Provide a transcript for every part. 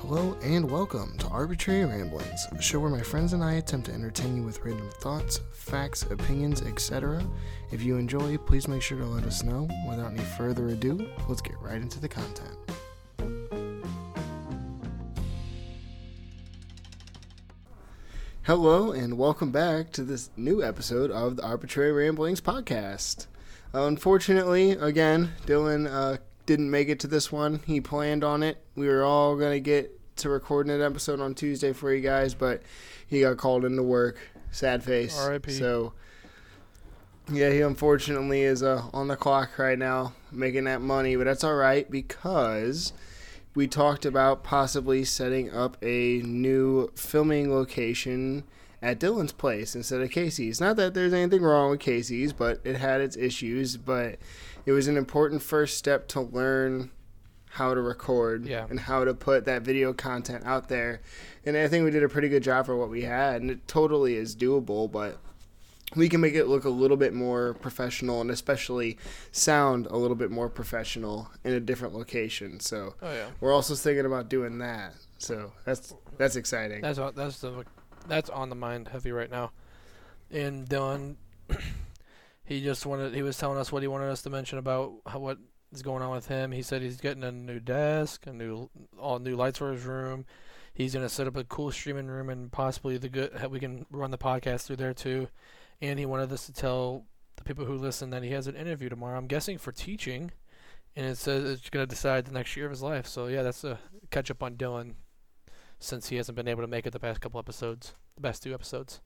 Hello and welcome to Arbitrary Ramblings, a show where my friends and I attempt to entertain you with random thoughts, facts, opinions, etc. If you enjoy, please make sure to let us know. Without any further ado, let's get right into the content. Hello and welcome back to this new episode of the Arbitrary Ramblings podcast. Uh, unfortunately, again, Dylan uh, didn't make it to this one. He planned on it. We were all going to get to recording an episode on Tuesday for you guys, but he got called into work. Sad face. R.I.P.. So, yeah, he unfortunately is uh, on the clock right now making that money, but that's all right because we talked about possibly setting up a new filming location at Dylan's place instead of Casey's. Not that there's anything wrong with Casey's, but it had its issues. But it was an important first step to learn how to record Yeah. and how to put that video content out there. And I think we did a pretty good job for what we had, and it totally is doable, but we can make it look a little bit more professional and especially sound a little bit more professional in a different location. So Oh yeah, we're also thinking about doing that. So that's that's exciting. that's on, that's the that's on the mind heavy right now. And Dylan, he just wanted he was telling us what he wanted us to mention about how, what is going on with him. He said he's getting a new desk, a new all new lights for his room. He's gonna set up a cool streaming room and possibly the good we can run the podcast through there too. And he wanted us to tell the people who listen that he has an interview tomorrow. I'm guessing for teaching, and it says it's gonna decide the next year of his life. So yeah, that's a catch up on Dylan since he hasn't been able to make it the past couple episodes, the past two episodes.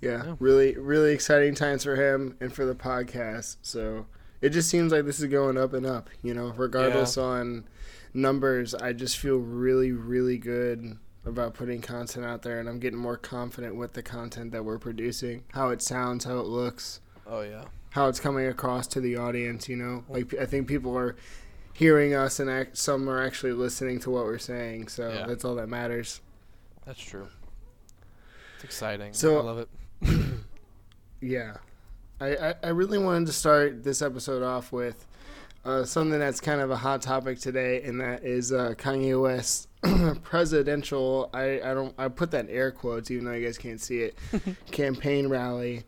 Yeah, Yeah. really, really exciting times for him and for the podcast. So it just seems like this is going up and up. You know, regardless on numbers, I just feel really, really good about putting content out there, and I'm getting more confident with the content that we're producing, how it sounds, how it looks, Oh yeah, how it's coming across to the audience. You know, like I think people are hearing us, and act, some are actually listening to what we're saying. So Yeah. that's all that matters. that's true. It's exciting. So- I love it. Yeah. I, I, I really wanted to start this episode off with uh, something that's kind of a hot topic today, and that is uh, Kanye West presidential. I, I don't I put that in air quotes, even though you guys can't see it. campaign rally,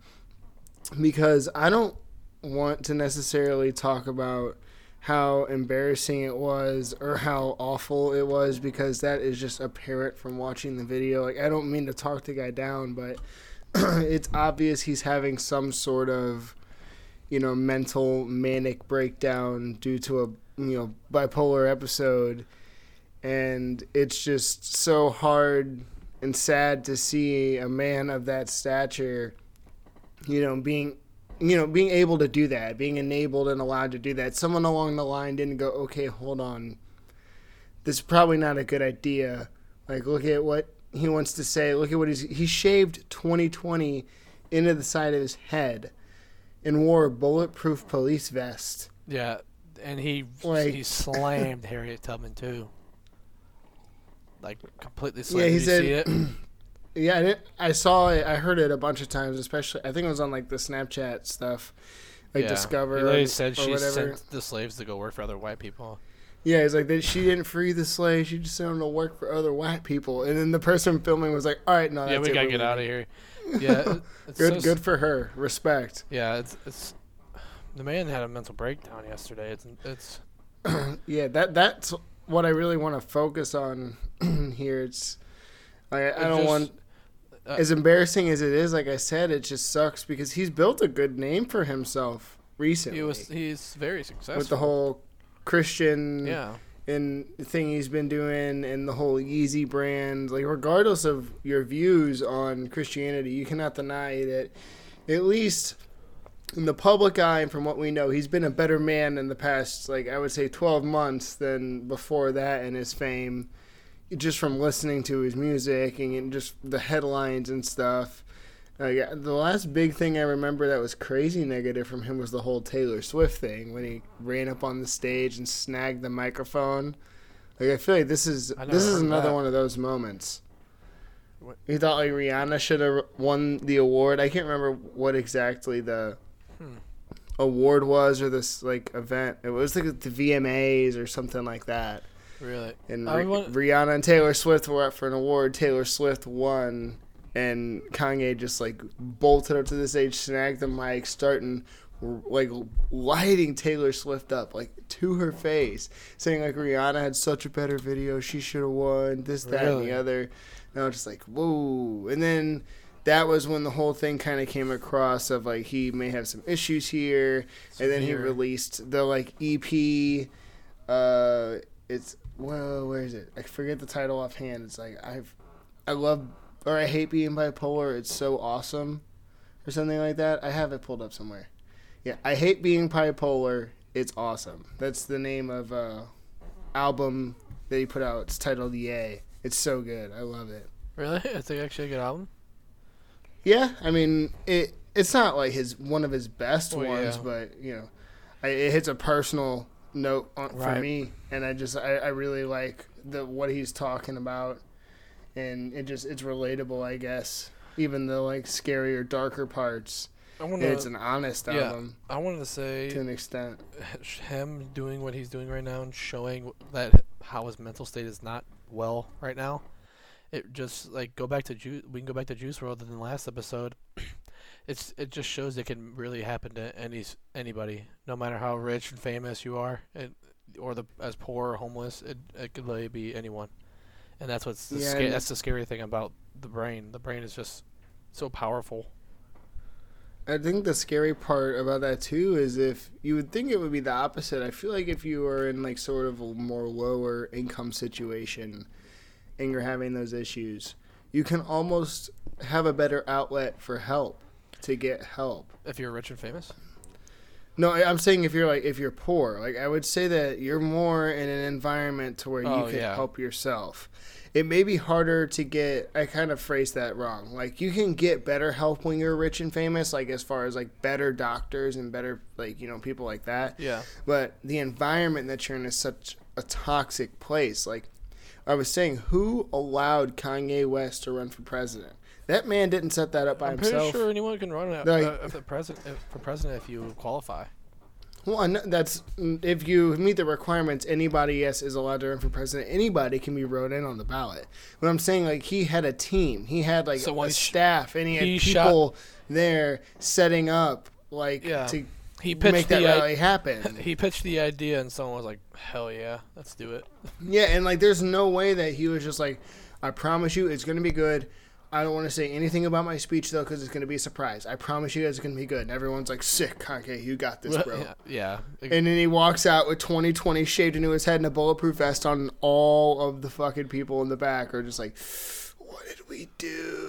because I don't want to necessarily talk about how embarrassing it was or how awful it was because that is just apparent from watching the video. Like I don't mean to talk the guy down, but it's obvious he's having some sort of you know mental manic breakdown due to a you know bipolar episode. And it's just so hard and sad to see a man of that stature you know being you know being able to do that being enabled and allowed to do that. Someone along the line didn't go okay hold on. This is probably not a good idea. Like look at what he wants to say look at what he's he shaved 2020 into the side of his head and wore a bulletproof police vest Yeah, and he Like- he slammed Harriet Tubman too. Like completely slammed. Yeah, he Did said- you see it? Yeah, I, didn't, I saw it. I heard it a bunch of times, especially I think it was on like the Snapchat stuff, like yeah. Discover He literally or said she whatever. sent the slaves to go work for other white people. Yeah, he's like that. She didn't free the slaves. She just sent them to work for other white people. And then the person filming was like, "All right, no, yeah, that's we gotta get out of here. Yeah, it- Good, so- good for her. Respect. Yeah, it's it's the man had a mental breakdown yesterday. It's it's yeah, that that's what I really want to focus on here. It's I, I don't just- want uh, as embarrassing as it is. Like I said, it just sucks because he's built a good name for himself recently. he was he's very successful with the whole Christian yeah. and thing he's been doing and the whole Yeezy brand. Like regardless of your views on Christianity, you cannot deny that at least in the public eye and from what we know, he's been a better man in the past like I would say 12 months than before that in his fame. Just from listening to his music and just the headlines and stuff. Like the last big thing I remember that was crazy negative from him was the whole Taylor Swift thing when he ran up on the stage and snagged the microphone. Like I feel like this is this is another that. one of those moments. What- He thought like Rihanna should have won the award. I can't remember what exactly the Hmm. award was or this like event. It was like the VMAs or something like that. Really? And want- Rihanna and Taylor Swift were up for an award. Taylor Swift won, and Kanye just like bolted up to the stage, snagged the mic, starting like lighting Taylor Swift up like to her face, saying like Rihanna had such a better video, she should have won this, that, and the other. And I was just like, whoa. And then that was when the whole thing kind of came across of like he may have some issues here, and then he released the like EP. Uh, it's well, where is it? I forget the title offhand. It's like I've, I love or I hate being bipolar. It's so awesome, or something like that. I have it pulled up somewhere. Yeah, I hate being bipolar. It's awesome. That's the name of uh album that he put out. It's titled Yay. It's so good. I love it. Really? It's like actually a good album. Yeah, I mean it. It's not like his one of his best Well, ones, yeah. but you know, I, it hits a personal note on, for me, and I just I, I really like the what he's talking about, and it just it's relatable, I guess. Even the like scarier, darker parts, I want it's an honest yeah. album I wanted to say to an extent. him doing what he's doing right now and showing that how his mental state is not well right now. It just like go back to Ju- we can go back to Juice WRLD in the last episode. it's it just shows it can really happen to any anybody, no matter how rich and famous you are, it, or the as poor or homeless. It it could really be anyone, and that's what's the Yeah, sca- that's the scary thing about the brain. The brain is just so powerful. I think the scary part about that too is if you would think it would be the opposite. I feel like if you are in like sort of a more lower income situation and you're having those issues, you can almost have a better outlet for help to get help. If you're rich and famous, No, I- I'm saying if you're like if you're poor, like I would say that you're more in an environment to where you Oh, can yeah. help yourself. It may be harder to get. I kind of phrased that wrong. Like you can get better help when you're rich and famous, like as far as like better doctors and better like you know people like that. yeah, But the environment that you're in is such a toxic place. Like I was saying, who allowed Kanye West to run for president? That man didn't set that up by I'm himself. pretty sure anyone can run uh, Like- uh, for president if, for president if you qualify. Well, that's if you meet the requirements. Anybody, yes, is allowed to run for president. Anybody can be wrote in on the ballot. But I'm saying, like, he had a team. He had like So a staff, and he had he shot- people there setting up, like, Yeah. to He make that the rally happen. he pitched the idea and someone was like, "Hell yeah, let's do it." yeah, and like, there's no way that he was just like, "I promise you, it's gonna be good." I don't want to say anything about my speech though, because it's gonna be a surprise. I promise you, guys it's gonna be good. And everyone's like, "Sick, Kanye, you got this, bro." yeah, yeah. And then he walks out with 2020 shaved into his head and a bulletproof vest on. and All of the fucking people in the back are just like, "What did we do?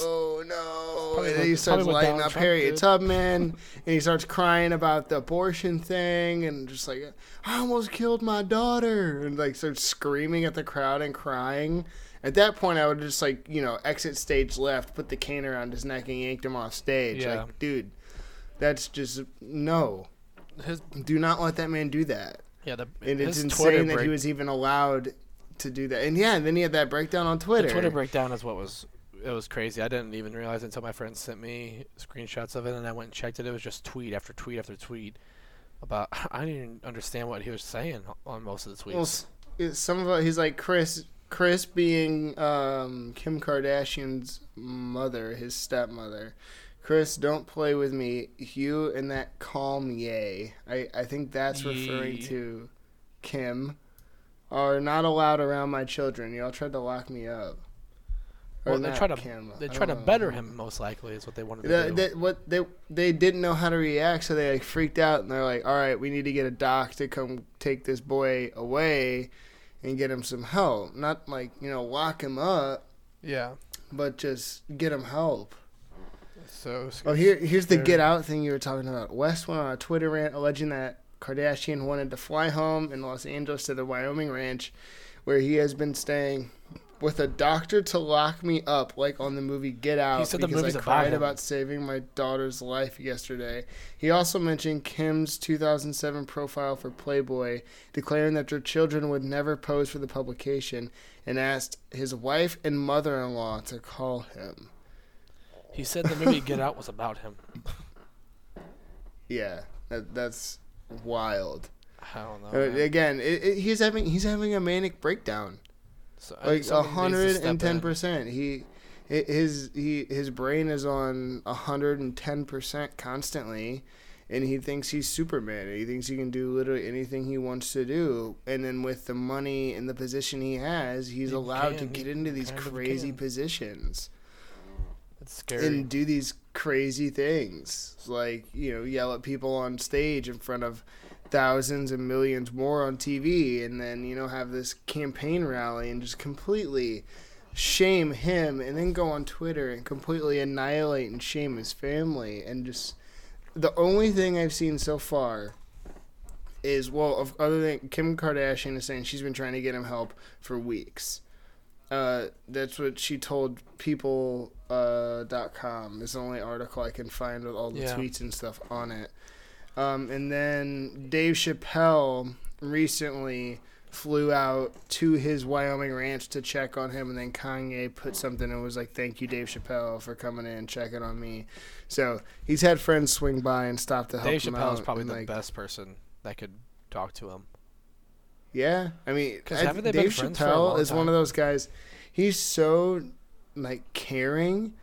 Oh no!" probably And then he starts lighting up Trump Harriet did. Tubman, and he starts crying about the abortion thing, and just like, "I almost killed my daughter," and like starts screaming at the crowd and crying. At that point, I would just like you know exit stage left, put the cane around his neck, and yanked him off stage. Yeah. Like, dude, that's just no. His Do not let that man do that. yeah, the And it's insane that break, he was even allowed to do that. And yeah, and then he had that breakdown on the Twitter. Twitter breakdown is what was it was crazy. I didn't even realize until my friend sent me screenshots of it, and I went and checked it. It was just tweet after tweet after tweet about. I didn't even understand what he was saying on most of the tweets. Well, some of it, he's like Kris. Kris being um, Kim Kardashian's mother, his stepmother. Kris, don't play with me. You and that calm yay. I, I think that's referring Yee. to Kim. Are not allowed around my children. Y'all tried to lock me up. Or well, they not try to Kim. they I try to better him. Most likely is what they wanted to The, do. the, what they they didn't know how to react, so they like freaked out, and they're like, "All right, we need to get a doc to come take this boy away, and get him some help. Not like you know lock him up, yeah. but just get him help." So Oh, here here's the get out thing you were talking about. West went on a Twitter rant alleging that Kardashian wanted to fly home in Los Angeles to the Wyoming ranch, where he has been staying. With a doctor to lock me up, like on the movie Get Out, said the because movie's I about cried him. about saving my daughter's life yesterday. He also mentioned Kim's 2007 profile for Playboy, declaring that their children would never pose for the publication, and asked his wife and mother-in-law to call him. He said the movie Get Out was about him. Yeah, that, that's wild. I don't know. Uh, again, it, it, he's having he's having a manic breakdown. So, like a somebody needs to hundred and ten percent. He his he his brain is on a hundred and ten percent constantly, and he thinks he's Superman. He thinks he can do literally anything he wants to do. And then with the money and the position he has, he's He allowed to can, get he into these kind crazy positions It's scary. and do these crazy things, like you know, yell at people on stage in front of thousands and millions more on TV, and then you know have this campaign rally and just completely shame him, and then go on Twitter and completely annihilate and shame his family, and just the only thing I've seen so far is well, of, other than Kim Kardashian is saying she's been trying to get him help for weeks. Uh, that's what she told people uh, dot com is the only article I can find with all the Yeah. tweets and stuff on it. Um, and then Dave Chappelle recently flew out to his Wyoming ranch to check on him, and then Kanye put something and was like, "Thank you, Dave Chappelle, for coming in and checking on me." So he's had friends swing by and stop to help Dave him Chappelle is probably and, the like, best person that could talk to him. Yeah, I mean, I- haven't they been Dave friends for a Chappelle is one of those guys. He's so like caring,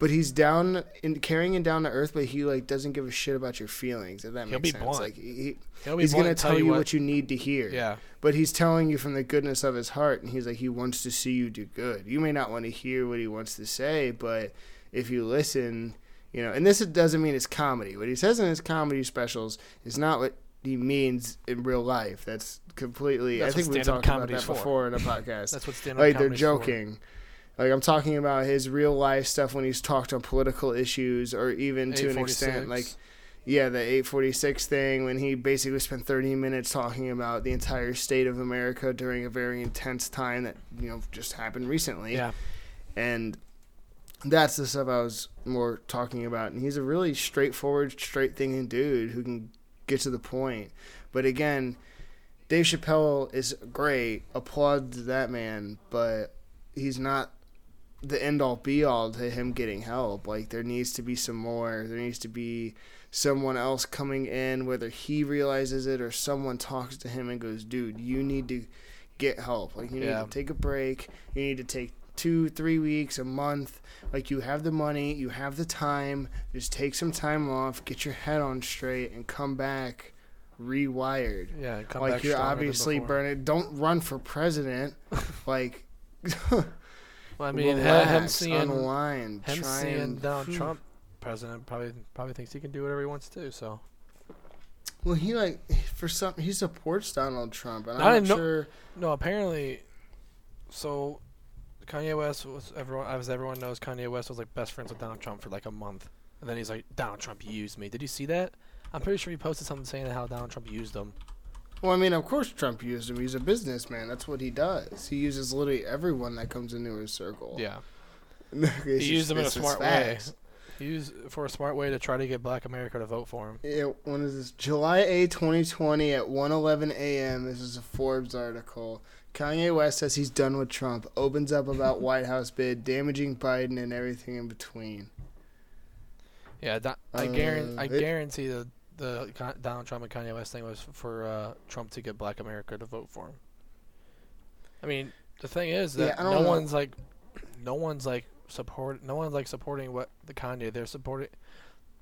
but he's down in caring and down to earth. But he like doesn't give a shit about your feelings. If that He'll makes be sense. blunt. Like he, He'll be he's gonna tell you what, you need to hear. Yeah, But he's telling you from the goodness of his heart, and he's like he wants to see you do good. You may not want to hear what he wants to say, but if you listen, you know. And this doesn't mean it's comedy. What he says in his comedy specials is not what he means in real life. That's completely. That's I think we talked about that for. before in a podcast. that's what stand-up like they're joking. for. Like I'm talking about his real life stuff when he's talked on political issues, or even to an extent like yeah, the 846 thing when he basically spent 30 minutes talking about the entire state of America during a very intense time that, you know, just happened recently. Yeah, And that's the stuff I was more talking about. And he's a really straightforward, straight thinking dude who can get to the point. But again, Dave Chappelle is great. Applaud that man, but he's not the end all be all to him getting help. Like there needs to be some more. There needs to be someone else coming in, whether he realizes it or someone talks to him and goes, "Dude, you need to get help. Like you Yeah. need to take a break. You need to take two, three weeks, a month. Like you have the money, you have the time. Just take some time off, get your head on straight, and come back rewired. yeah. Come like you're obviously burning. Don't run for president. like, Well, I mean, relax, him seeing unwind, seeing and, Donald Hmm. Trump president probably probably thinks he can do whatever he wants to. So Well, he like for some he supports Donald Trump, and I'm not sure. no, apparently, so Kanye West was everyone as everyone knows Kanye West was like best friends with Donald Trump for like a month, and then he's like Donald Trump used me. Did you see that? I'm pretty sure he posted something saying how Donald Trump used him. Well, I mean, of course Trump used him. He's a businessman. That's what he does. He uses literally everyone that comes into his circle. Yeah, he used them in a smart way. He used for a smart way to try to get Black America to vote for him. Yeah, when is this? July 8, 2020 at 1:11 a.m. This is a Forbes article. Kanye West says he's done with Trump. Opens up about White House bid, damaging Biden, and everything in between. Yeah, Don- I Uh, guarantee. I it- guarantee the the Donald Trump and Kanye West thing was for uh, Trump to get Black America to vote for him. I mean, the thing is that Yeah, no know. one's like, no one's like support. No one's like supporting what the Kanye. They're supporting.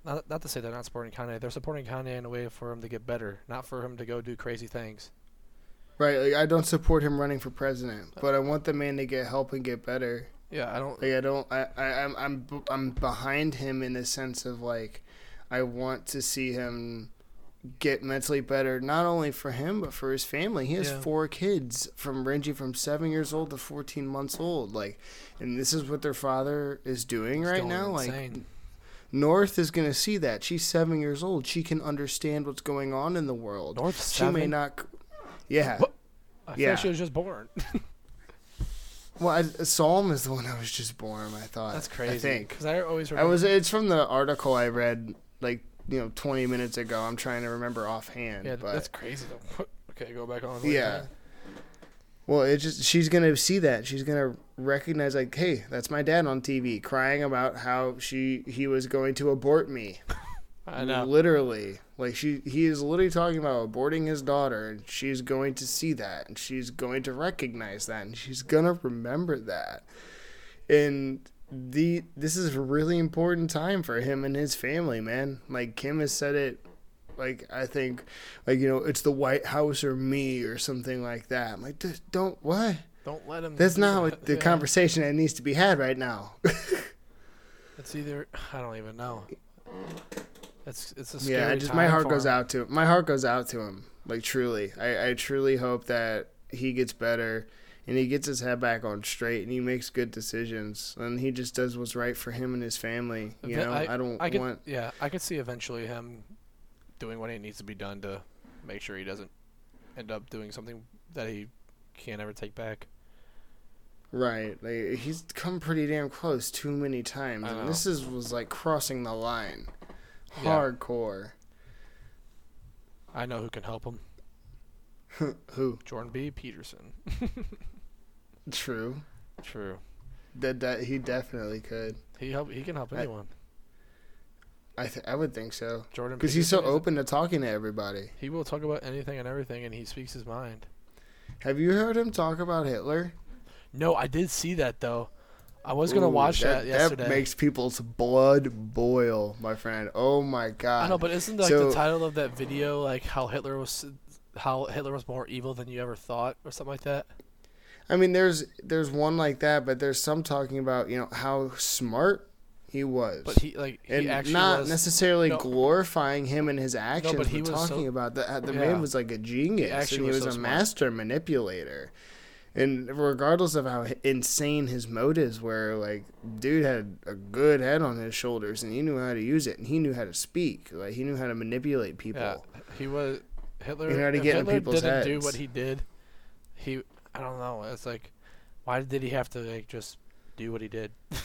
Not not to say they're not supporting Kanye. They're supporting Kanye in a way for him to get better, not for him to go do crazy things. Right. Like, I don't support him running for president, but I want the man to get help and get better. Yeah, I don't. Like I don't. I. I I'm. I'm. I'm behind him in the sense of like, I want to see him get mentally better, not only for him but for his family. He has Yeah. four kids from ranging from seven years old to fourteen months old. Like, and this is what their father is doing It's right going now. Like. North is gonna see that. She's seven years old. She can understand what's going on in the world. North she seven. may not. Yeah. What? I Yeah. she was just born. Well, I, Psalm is the one I was just born. I thought. That's crazy. I think. because I always I remember. was. It's from the article I read like you know 20 minutes ago. I'm trying to remember offhand. yeah, but that's crazy. Though. Okay, go back on. Yeah. well, it just she's gonna see that. She's gonna recognize like, hey, that's my dad on TV crying about how she he was going to abort me. I know. Literally, like she, he is literally talking about aborting his daughter, and she's going to see that, and she's going to recognize that, and she's gonna remember that, and the this is a really important time for him and his family, man. Like Kim has said it, like I think, like you know, it's the White House or me or something like that. I'm like, "Just don't what? Don't let him. That's not that. what the Yeah. conversation that needs to be had right now. It's either I don't even know. It's it's a scary yeah, just my heart goes him. out to my heart goes out to him. Like truly, I I truly hope that he gets better and he gets his head back on straight and he makes good decisions and he just does what's right for him and his family. You know, I, don't I could, want. yeah, I could see eventually him doing what he needs to be done to make sure he doesn't end up doing something that he can't ever take back. Right, like he's come pretty damn close too many times, I and this is was like crossing the line, Yeah. hardcore. I know who can help him. Who? Jordan B. Peterson. True. True. That that he definitely could. He help. He can help anyone. I th- I would think so Jordan. because he's so open to talking to everybody. He will talk about anything and everything, and he speaks his mind. Have you heard him talk about Hitler? No, I did see that though. I was gonna watch that, yesterday. That makes people's blood boil, my friend. Oh my god. I know, but isn't like So- the title of that video like how Hitler was, how Hitler was more evil than you ever thought, or something like that? I mean, there's there's one like that, but there's some talking about you know how smart he was. But he like he and actually not was. necessary no. glorifying him and his actions, but but, he was talking so- about the the Yeah. man was like a genius, actually and he was was so a smart. master manipulator. And regardless of how insane his motives were, like dude had a good head on his shoulders, and he knew how to use it, and he knew how to speak, like he knew how to manipulate people. Yeah, he was Hitler. You know how to get in Hitler people's didn't do what he did. He, I don't know. It's like, why did he have to like just do what he did?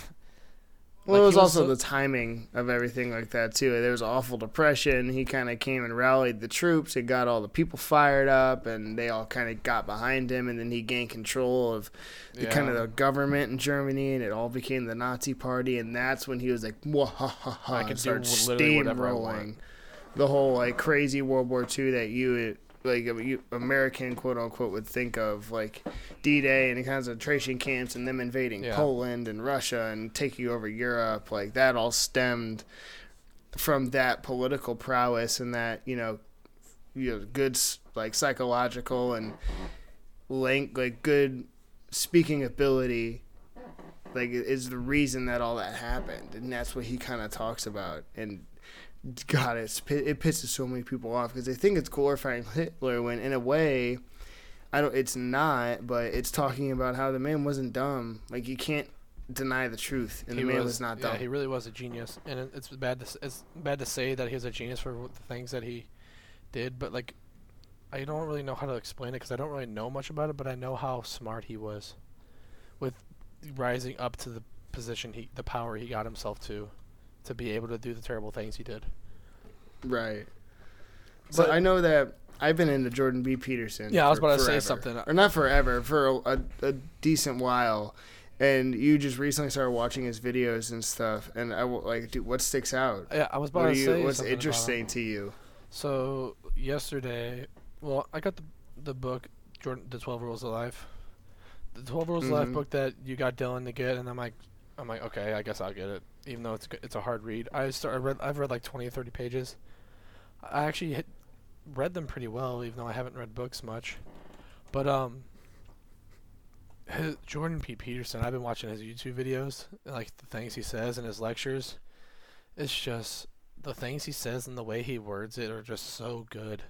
Well, Like, it was was also so- the timing of everything like that too. There was awful depression. He kind of came and rallied the troops. It got all the people fired up, and they all kind of got behind him. And then he gained control of the kind of the government in Germany, and it all became the Nazi Party. And that's when he was like, "Wahaha!" I can literally steamrolling the whole like crazy World War II that you like American quote unquote would think of like D-Day and the concentration camps and them invading Yeah. Poland and Russia and taking over Europe. Like that all stemmed from that political prowess and that you know you know good like psychological and link like good speaking ability like is the reason that all that happened. And that's what he kind of talks about. And God, it's, it pisses so many people off because they think it's glorifying Hitler when, in a way, I don't. It's not, but it's talking about how the man wasn't dumb. Like you can't deny the truth, and he the man was, not Yeah, he really was a genius, and it, it's bad to it's bad to say that he was a genius for the things that he did, but like, I don't really know how to explain it because I don't really know much about it, but I know how smart he was, with rising up to the position he, the power he got himself to, to be able to do the terrible things he did. right. But- But I know that I've been into Jordan B. Peterson. Yeah, I was about to say something. or not forever, for a, a, a decent while. And you just recently started watching his videos and stuff, and I like, dude, what sticks out? Yeah, I was about What to you, say what's something about him. interesting to you? So yesterday, well, I got the the book Jordan, the Twelve Rules of Life, the Twelve Rules of Life Mhm. book that you got Dylan to get, and I'm like, I'm like, okay, I guess I'll get it, even though it's it's a hard read. I start, I read, I've read like 20 or 30 pages. I actually hit, read them pretty well, even though I haven't read books much. But um, his, Jordan B. Peterson, I've been watching his YouTube videos, like the things he says in his lectures. It's just the things he says and the way he words it are just so good.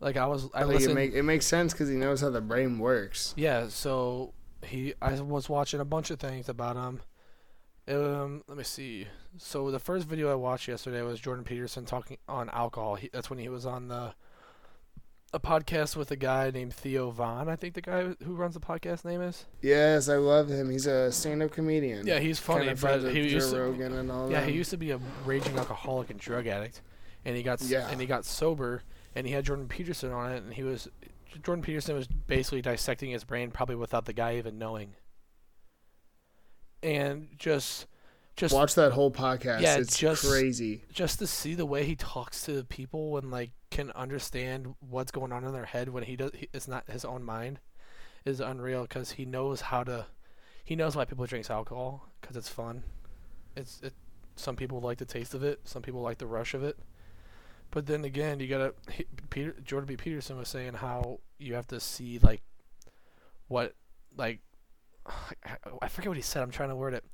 Like I was, I Like, it, make, it makes sense because he knows how the brain works. yeah, so he, I was watching a bunch of things about him. Um, let me see. So the first video I watched yesterday was Jordan Peterson talking on alcohol. He, that's when he was on the a podcast with a guy named Theo Von. I think the guy who runs the podcast name is. Yes, I love him. He's a stand-up comedian. Yeah, he's funny, Kinda friends but he Joe used to, Rogan and all Yeah, that. Yeah, he used to be a raging alcoholic and drug addict, and he got Yeah. and he got sober, and he had Jordan Peterson on it, and he was Jordan Peterson was basically dissecting his brain, probably without the guy even knowing, and just just Watch that whole podcast. Yeah, it's just- crazy. just to see the way he talks to people and like can understand what's going on in their head when he does he, it's not his own mind is unreal because he knows how to he knows why people drink alcohol because it's fun it's it some people like the taste of it some people like the rush of it but then again you gotta peter jordan b peterson was saying how you have to see like what like i forget what he said i'm trying to word it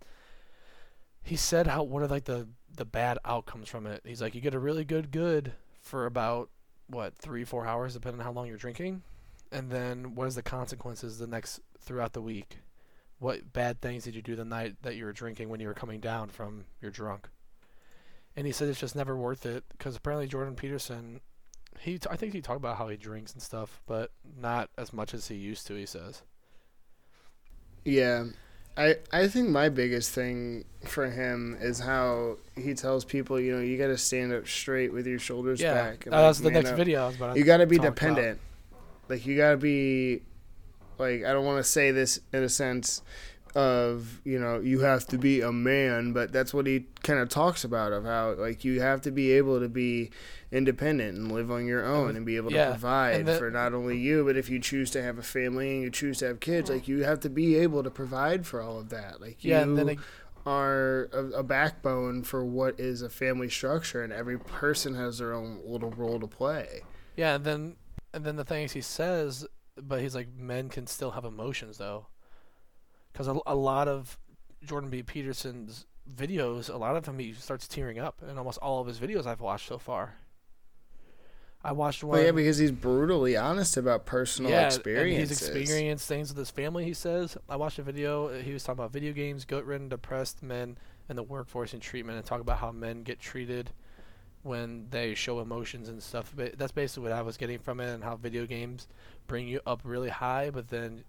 he said how what are like the the bad outcomes from it. He's like you get a really good good for about what three four hours depending on how long you're drinking, and then what is the consequences the next throughout the week? What bad things did you do the night that you were drinking when you were coming down from your drunk? And he said it's just never worth it because apparently Jordan Peterson, he t- I think he talked about how he drinks and stuff, but not as much as he used to. He says. Yeah. I, I think my biggest thing for him is how he tells people, you know, you got to stand up straight with your shoulders Yeah, back. and, uh, that's like, the next up. video I was about You got to be talk about. dependent. Like you got to be like I don't want to say this in a sense of, you know, you have to be a man, but that's what he kind of talks about of how like you have to be able to be independent and live on your own and be able yeah, to provide for not only you, but if you choose to have a family and you choose to have kids, like you have to be able to provide for all of that. Like you Yeah, then it, are a, a backbone for what is a family structure, and every person has their own little role to play. Yeah, and then and then the things he says, but he's like, men can still have emotions though, because a, a lot of Jordan B. Peterson's videos, a lot of them he starts tearing up, and almost all of his videos I've watched so far. I watched one. Well, yeah, because he's brutally honest about personal yeah, experiences. And he's experienced things with his family. He says. I watched a video. uh, He was talking about video games, guilt-ridden, depressed men, and the workforce and treatment, and talk about how men get treated when they show emotions and stuff. But that's basically what I was getting from it, and how video games bring you up really high, but then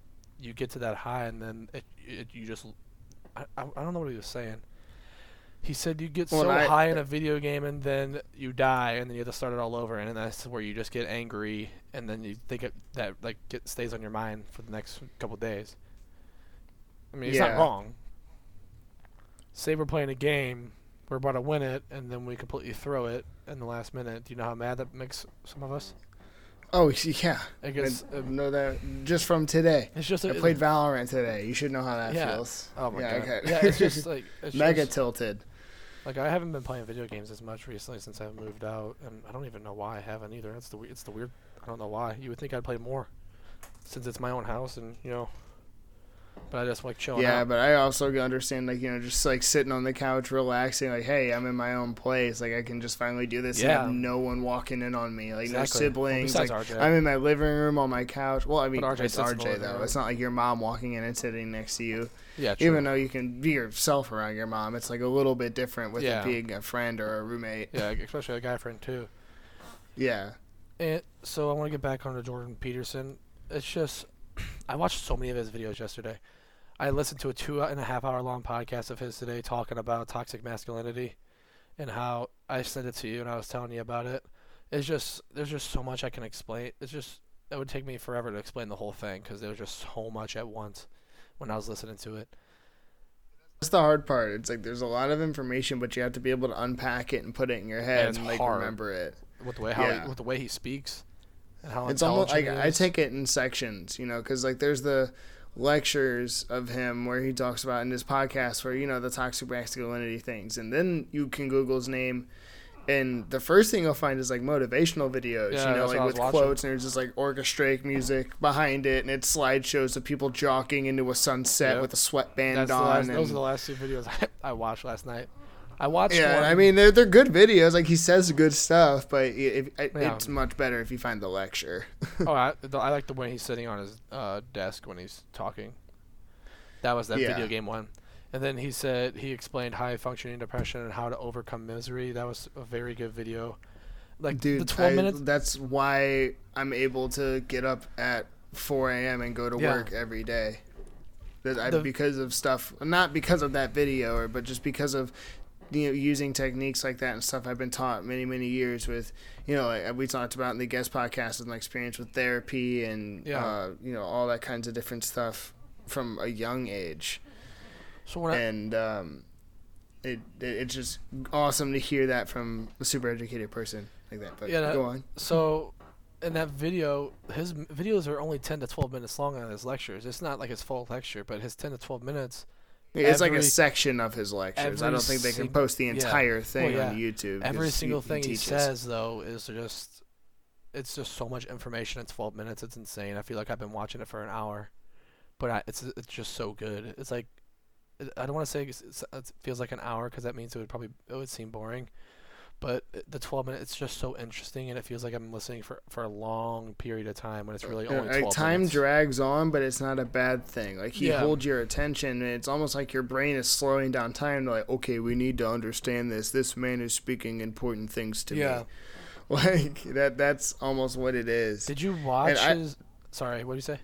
you get to that high, and then it, it you just I, I don't know what he was saying. He said you get Well, so I- high in a video game and then you die and then you have to start it all over and that's where you just get angry and then you think it, that like get, stays on your mind for the next couple days. I mean, it's not wrong. Say we're playing a game, we're about to win it, and then we completely throw it in the last minute. Do you know how mad that makes some of us? Oh yeah, I I guess uh, know that just from today. it's just I played Valorant today. You should know how that Yeah. feels. Oh my yeah, god! okay. Yeah, it's just like it's mega just- tilted. Like I haven't been playing video games as much recently since I've moved out, and I don't even know why I haven't either. That's the it's the weird. I don't know why. You would think I'd play more, since it's my own house, and you know. But I just like chilling Yeah, out. but I also understand like you know just like sitting on the couch relaxing like hey I'm in my own place like I can just finally do this and Yeah. have no one walking in on me like Exactly. no siblings besides like RJ. I'm in my living room on my couch well I mean But RJ it's sits in the RJ though room. it's not like your mom walking in and sitting next to you yeah, true. even though you can be yourself around your mom it's like a little bit different with Yeah. it being a friend or a roommate yeah, especially a guy friend too. yeah And so I want to get back onto Jordan Peterson. It's just I watched so many of his videos yesterday. I listened to a two and a half hour long podcast of his today talking about toxic masculinity and how I sent it to you and I was telling you about it. It's just there's just so much I can explain. It's just it would take me forever to explain the whole thing because there was just so much at once when I was listening to it. that's the hard part it's like there's a lot of information but you have to be able to unpack it and put it in your head it's and, like hard. remember it With the way how Yeah. he, with the way he speaks and how it's almost like I take it in sections, you know, because like there's the lectures of him where he talks about in his podcast where you know the toxic masculinity things, and then you can Google his name, and the first thing you'll find is like motivational videos, Yeah, you know, like with watching. quotes, and there's just like orchestrate music behind it, and it's slideshows of people jogging into a sunset Yep. with a sweatband That's on. last, and, those are the last two videos I, I watched last night. I watched yeah, one. I mean they're they're good videos. Like he says good stuff, but it, it, Yeah. it's much better if you find the lecture. oh, I, I like the way he's sitting on his uh, desk when he's talking. That was that Yeah. video game one. And then he said he explained high functioning depression and how to overcome misery. That was a very good video. Like Dude, the 12 I- minutes. That's why I'm able to get up at 4 a.m. and go to Yeah. work every day. That I, The- because of stuff, not because of that video, or but just because of you know using techniques like that and stuff I've been taught many many years with you know like we talked about in the guest podcast with my experience with therapy and Yeah. uh, you know all that kinds of different stuff from a young age So when I, and um, it, it it's just awesome to hear that from a super educated person like that. But Yeah, that- go on. So, in that video, his videos are only 10 to 12 minutes long on his lectures. It's not like his full lecture, but his 10 to 12 minutes, It's like a section of his lectures. I don't think they can post the yeah. entire thing Well, on YouTube. Every single thing he teaches. says, though, is just. It's just so much information in 12 minutes. It's insane. I feel like I've been watching it for an hour, but I, it's it's just so good. It's like I don't want to say it's, it's, it feels like an hour because that means it would probably it would seem boring, but the 12 minutes it's just so interesting and it feels like I'm listening for for a long period of time when it's really only 12 like time minutes. drags on, but it's not a bad thing. Like he Yeah. holds your attention, and it's almost like your brain is slowing down time. To like, okay, we need to understand this. This man is speaking important things to Yeah. me. Like that. That's almost what it is. Did you watch his? Sorry, what did you say?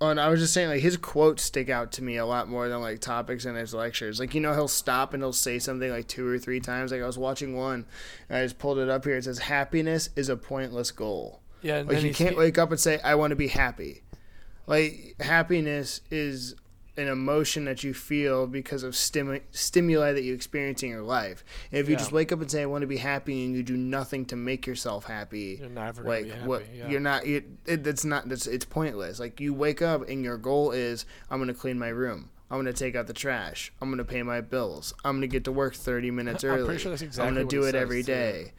And I was just saying, like his quotes stick out to me a lot more than like topics in his lectures. Like you know, he'll stop and he'll say something like two or three times. Like I was watching one, and I just pulled it up here. It says, "Happiness is a pointless goal." Yeah, Like you can't wake up and say, "I want to be happy." Like happiness is an emotion that you feel because of stimu- stimuli that you experience in your life. And if you Yeah. just wake up and say, "I want to be happy," and you do nothing to make yourself happy, You're never gonna like happy. what yeah. you're not it, that's not that's it's pointless like you wake up and your goal is i'm going to clean my room i'm going to take out the trash i'm going to pay my bills i'm going to get to work 30 minutes I'm early pretty sure that's exactly i'm gonna do it says, every day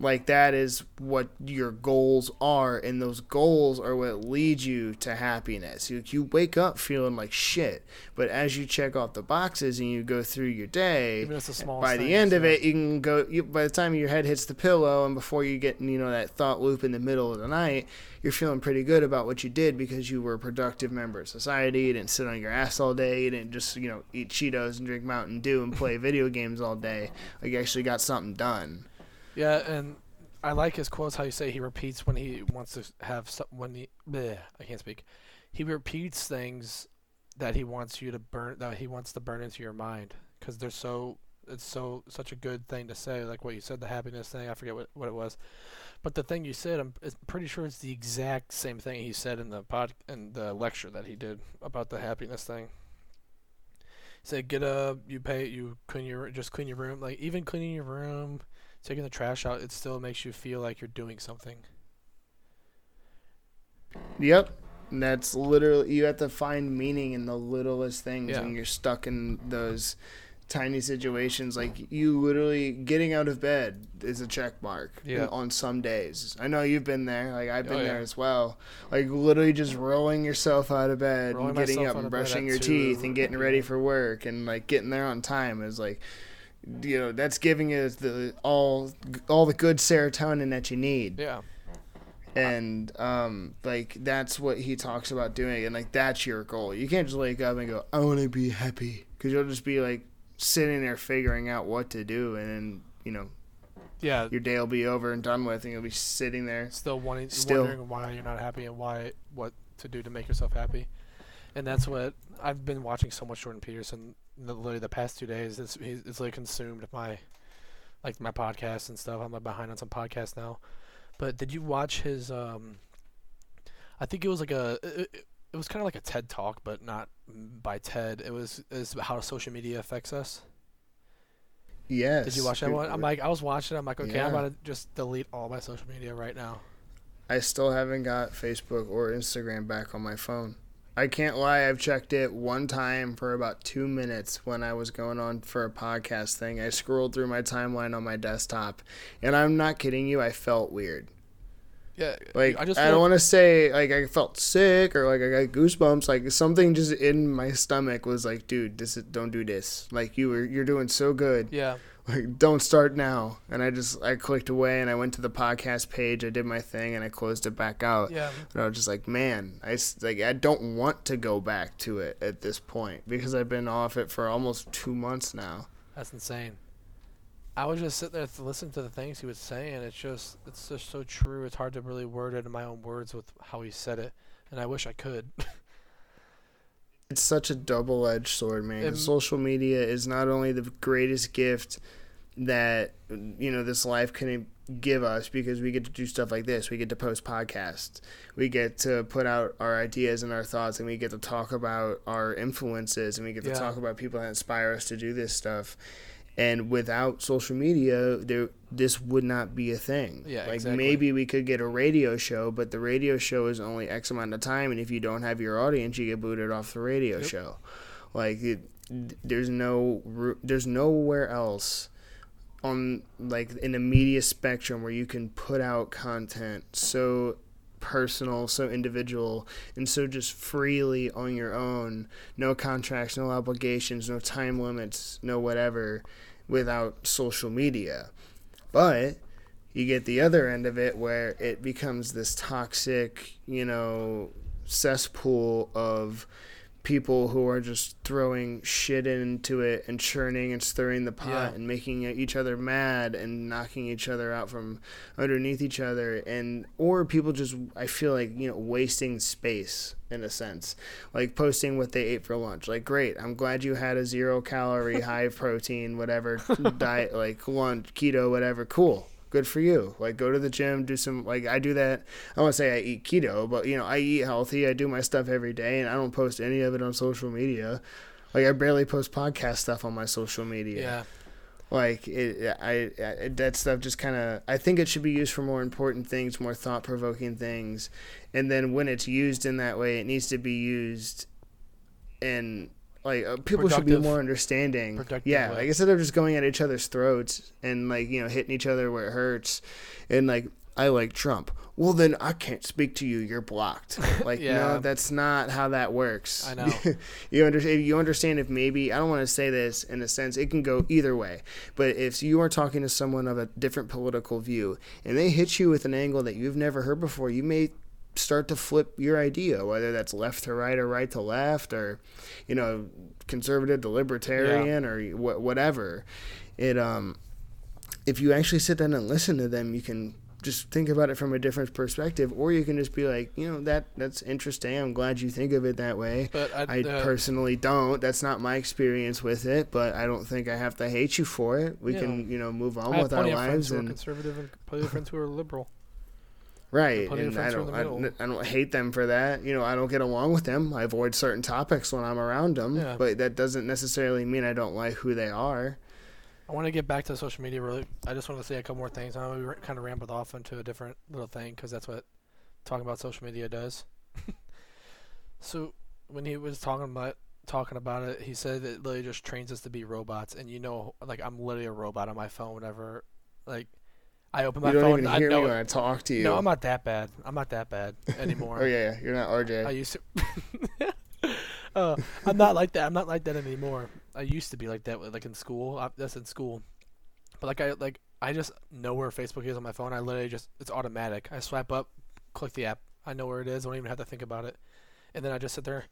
like that is what your goals are and those goals are what lead you to happiness you, you wake up feeling like shit but as you check off the boxes and you go through your day Even if it's the smallest by the end of it, you can go. You, by the time your head hits the pillow, and before you get you know that thought loop in the middle of the night, you're feeling pretty good about what you did because you were a productive member of society. You didn't sit on your ass all day. You didn't just you know eat Cheetos and drink Mountain Dew and play video games all day. Like you actually got something done. Yeah, and I like his quotes. How you say he repeats when he wants to have some, when he. Bleh, I can't speak. He repeats things that he wants you to burn. That he wants to burn into your mind because they're so. It's so such a good thing to say, like what you said, the happiness thing. I forget what, what it was, but the thing you said, I'm pretty sure it's the exact same thing he said in the pod in the lecture that he did about the happiness thing. He said, "Get up, you pay, you clean your just clean your room. Like even cleaning your room, taking the trash out, it still makes you feel like you're doing something. Yep. And that's literally you have to find meaning in the littlest things Yeah. when you're stuck in those tiny situations like you literally getting out of bed is a check mark Yeah. on some days i know you've been there like i've Oh, been yeah. there as well like literally just rolling yourself out of bed Rolling and getting up and brushing your teeth and getting ready for work and like getting there on time is like you know that's giving you the all all the good serotonin that you need Yeah, and um like that's what he talks about doing and like that's your goal you can't just wake up and go i want to be happy because you'll just be like sitting there figuring out what to do and then you know yeah. your day will be over and done with and you'll be sitting there Still wanting, Still. wondering why you're not happy and why what to do to make yourself happy, and that's what I've been watching so much Jordan Peterson. The- Literally the past two days, it's it's like consumed my like my podcast and stuff. I'm like behind on some podcasts now. But did you watch his? um I think it was like a. It, it- was kind of like a TED talk, but not by TED. It was is how social media affects us. yes Did you watch that one? I'm like, I was watching. it, I'm like, okay, I'm Yeah. about to just delete all my social media right now. i still haven't got facebook or instagram back on my phone i can't lie i've checked it one time for about two minutes when i was going on for a podcast thing i scrolled through my timeline on my desktop and i'm not kidding you i felt weird Yeah, Like I just I don't want to say like I felt sick or like I got goosebumps. Like something just in my stomach was like, dude, this is, don't do this. Like you were you're doing so good. Yeah, Like don't start now. And I just I clicked away and I went to the podcast page. I did my thing and I closed it back out. yeah. And I was just like, man, i like I don't want to go back to it at this point because I've been off it for almost two months now. That's insane. I was just sitting there to listen to the things he was saying. It's just, it's just so true. It's hard to really word it in my own words with how he said it, and I wish I could. it's such a double-edged sword man It- social media is not only the greatest gift that you know this life can give us because we get to do stuff like this we get to post podcasts we get to put out our ideas and our thoughts and we get to talk about our influences and we get to Yeah. talk about people that inspire us to do this stuff And without social media, there this would not be a thing. Yeah, like exactly. maybe we could get a radio show, but the radio show is only X amount of time, and if you don't have your audience, you get booted off the radio Yep. show. Like it, there's no there's nowhere else on like in the media spectrum where you can put out content so personal, so individual, and so just freely on your own. No contracts, no obligations, no time limits, no whatever without social media. But you get the other end of it where it becomes this toxic, you know, cesspool of people who are just throwing shit into it and churning and stirring the pot Yeah. and making each other mad and knocking each other out from underneath each other and or people just I feel like you know wasting space in a sense. Like posting what they ate for lunch. Like great I'm glad you had a zero calorie high protein whatever diet like lunch keto whatever cool good for you. Like go to the gym do some like I do that. I won't say I eat keto but you know I eat healthy. I do my stuff every day and I don't post any of it on social media. Like I barely post podcast stuff on my social media. Yeah. like it I, I that stuff just kind of i think it should be used for more important things more thought-provoking things. And then when it's used in that way it needs to be used in like uh, people should be more understanding yeah way. like instead of just going at each other's throats and like you know hitting each other where it hurts and like i like trump well then i can't speak to you you're blocked like Yeah. no that's not how that works I know. you understand you understand if maybe I don't want to say this in a sense it can go either way but if you are talking to someone of a different political view and they hit you with an angle that you've never heard before you may start to flip your idea whether that's left to right or right to left or you know conservative to libertarian or wh- whatever it um if you actually sit down and listen to them you can just think about it from a different perspective or you can just be like you know that that's interesting i'm glad you think of it that way But I, I uh, personally don't. That's not my experience with it, but I don't think I have to hate you for it. We Yeah. can, you know, move on with our plenty of friends lives who are and conservative and plenty of friends who are liberal. Right. And I friends who are in don't, I, don't- I don't hate them for that. You know, I don't get along with them. I avoid certain topics when I'm around them, Yeah. but that doesn't necessarily mean I don't like who they are. I want to get back to social media really. I just want to say a couple more things. I know we kind of rambled off into a different little thing because that's what talking about social media does. so when he was talking about talking about it, he said it literally just trains us to be robots. And you know, like I'm literally a robot on my phone. Whenever, like, I open my you don't phone, even I hear know. me when I talk to you. no, I'm not that bad. I'm not that bad anymore. oh yeah, yeah, you're not RJ. I used to. uh, I'm not like that. I'm not like that anymore. I used to be like that, like in school. I, that's in school. But like I like I just know where Facebook is on my phone. I literally just it's automatic. I swipe up, click the app. I know where it is. I don't even have to think about it. And then I just sit there.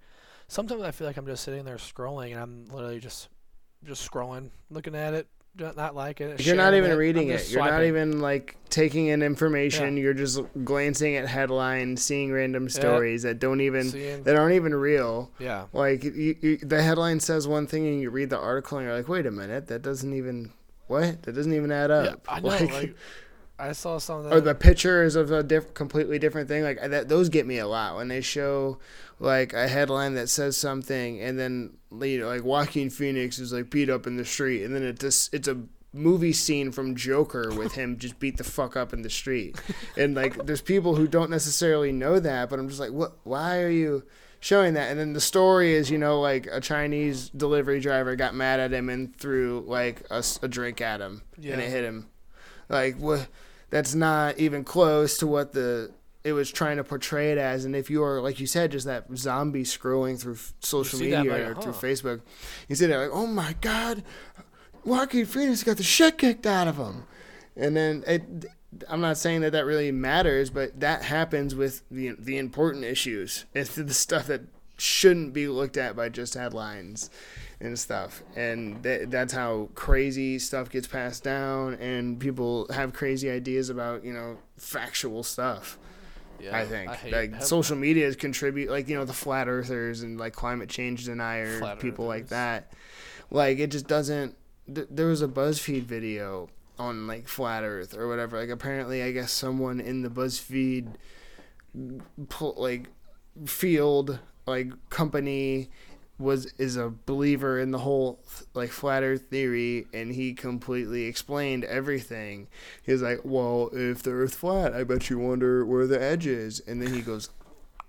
Sometimes I feel like I'm just sitting there scrolling, and I'm literally just just scrolling, looking at it, not liking it. You're not even I'm reading it. You're not even like taking in information. You're just glancing at headlines, seeing random stories that don't even seeing. that aren't even real. Yeah. Like you, you, the headline says one thing, and you read the article, and you're like, "Wait a minute, that doesn't even what? That doesn't even add up." Yeah, I know. Like, I saw something. or the picture is of a diff- completely different thing. Like that, those get me a lot when they show like a headline that says something, and then you know, like Joaquin Phoenix is like beat up in the street, and then it just it's a movie scene from Joker with him just beat the fuck up in the street, and like there's people who don't necessarily know that, but I'm just like, what? Why are you? showing that and then the story is you know like a chinese delivery driver got mad at him and threw like a drink at him Yeah. and it hit him like what that's not even close to what the it was trying to portray it as and if you are like you said just that zombie scrolling through social media like, or through facebook you see that like oh my god Joaquin Phoenix got the shit kicked out of him and then it I'm not saying that that really matters, but that happens with the the important issues. It's the stuff that shouldn't be looked at by just headlines and stuff. And that, that's how crazy stuff gets passed down, and people have crazy ideas about you know factual stuff. Yeah, I think hate like head- social media is contribute, like you know the flat earthers and like climate change denier Flat people like that. Like it just doesn't. Th- there was a BuzzFeed video on like flat Earth or whatever. Like apparently, I guess someone in the BuzzFeed mm, pu- like field like company was is a believer in the whole like flat earth theory and he completely explained everything. He was like well if the earth's flat i bet you wonder where the edge is. And then he goes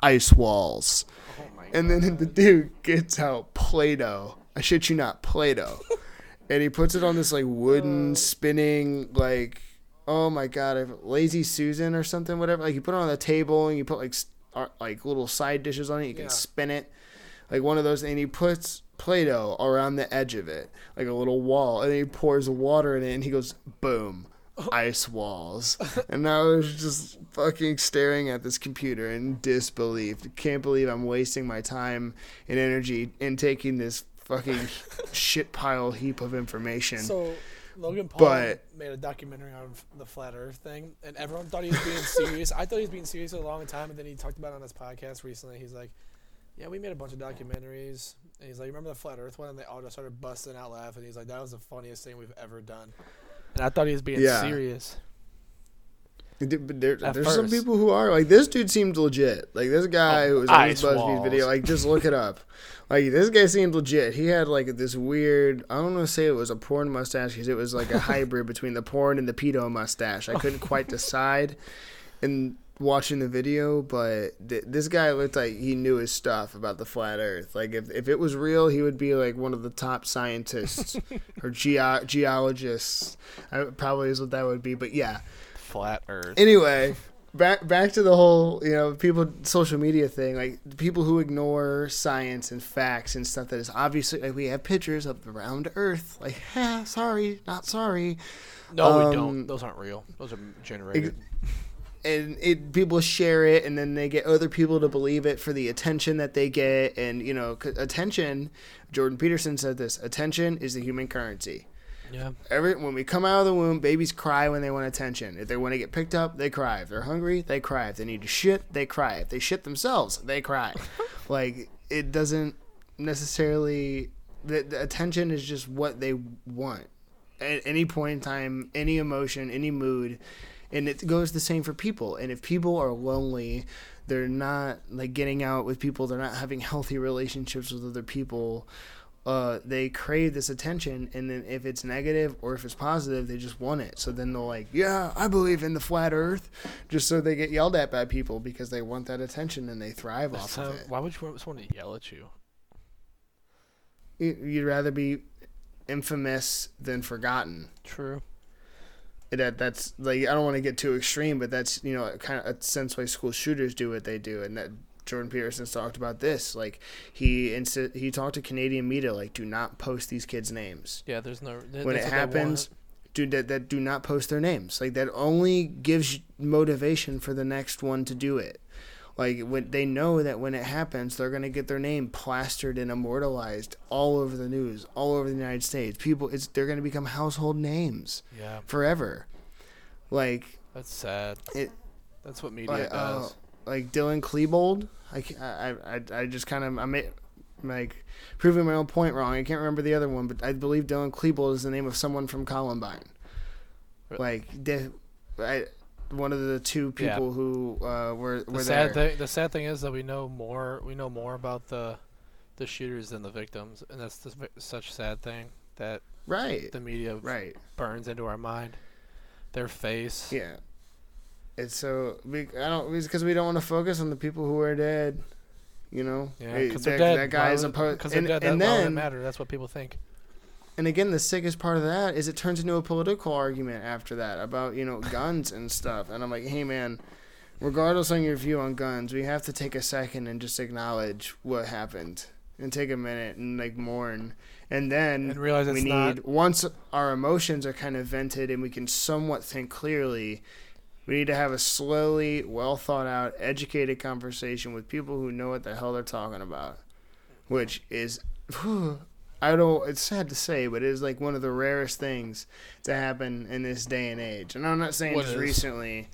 ice walls. Oh and then the dude gets out play-doh. I shit you not play-doh. And he puts it on this like wooden oh. spinning like oh my god lazy susan or something whatever. Like you put it on the table and you put like like little side dishes on it you can Yeah. spin it like one of those and he puts play-doh around the edge of it like a little wall and he pours water in it and he goes boom ice walls and i was just fucking staring at this computer in disbelief can't believe i'm wasting my time and energy in taking this fucking shit pile heap of information So Logan Paul But- made a documentary on the flat Earth thing, and everyone thought he was being serious. I thought he was being serious for a long time, and then he talked about it on his podcast recently. He's like, "Yeah, we made a bunch of documentaries." And he's like, "Remember the flat Earth one?" And they all just started busting out laughing. He's like, "That was the funniest thing we've ever done." And I thought he was being Yeah. serious. But there, there's some people who are like this dude seemed legit. Like this guy Oh, who was on this BuzzFeed walls. video, like just look it up. Like this guy seemed legit. He had like this weird. I don't want to say it was a porn mustache because it was like a hybrid between the porn and the pedo mustache. I couldn't quite decide in watching the video, but th- this guy looked like he knew his stuff about the flat Earth. Like if if it was real, he would be like one of the top scientists or geo- geologists. I, probably is what that would be. But yeah Flat Earth. anyway back back to the whole you know people social media thing like people who ignore science and facts and stuff that is obviously like we have pictures of the round earth like ah, sorry not sorry no, we um, don't. Those aren't real. Those are generated. And it people share it and then they get other people to believe it for the attention that they get and you know attention jordan peterson said this attention is the human currency yeah. Every when we come out of the womb, babies cry when they want attention. If they want to get picked up, they cry. If they're hungry, they cry. If they need to shit, they cry. If they shit themselves, they cry. like it doesn't necessarily. The, the attention is just what they want at any point in time, any emotion, any mood, and it goes the same for people. And if people are lonely, they're not like getting out with people. They're not having healthy relationships with other people uh, they crave this attention, and then if it's negative or if it's positive, they just want it. So then they'll like, yeah, I believe in the flat Earth, just so they get yelled at by people because they want that attention and they thrive off of it. why would you want someone to yell at? You- You'd rather be infamous than forgotten. True. That that's like I don't want to get too extreme, but that's you know kind of a sense why school shooters do what they do, and that Jordan Peterson's talked about this. Like he insi- he talked to Canadian media like, do not post these kids' names. Yeah, there's no. th- when it that's what they happens, do that, that do not post their names. Like that only gives motivation for the next one to do it. Like when they know that when it happens, they're gonna get their name plastered and immortalized all over the news, all over the United States. People, it's they're gonna become household names. Yeah, forever. Like that's sad. It- That's what media like, uh, does. like Dylan Klebold. I, I, I, I just kind of I'm like proving my own point wrong. I can't remember the other one, but I believe Dylan Klebold is the name of someone from Columbine. Re- Like the, I, one of the two Yeah. people who uh, were The sad there. thing. The sad thing is that we know more. We know more about the the shooters than the victims, and that's the, such a sad thing that Right. the media Right. burns into our mind. Their face. Yeah. It's so we I don't because we don't want to focus on the people who are dead. You know. Yeah, because they're dead. That guy is a po- Because they're dead. and that, it then matter? That's what people think. And again, the sickest part of that is it turns into a political argument after that about, you know, guns and stuff. And I'm like, hey, man, regardless on your view on guns, we have to take a second and just acknowledge what happened and take a minute and, like, mourn. And then And realize we need, not. once our emotions are kind of vented and we can somewhat think clearly, we need to have a slowly, well thought out, educated conversation with people who know what the hell they're talking about. Which is, I don't, it's sad to say, but it is like one of the rarest things to happen in this day and age. And I'm not saying What just is? recently,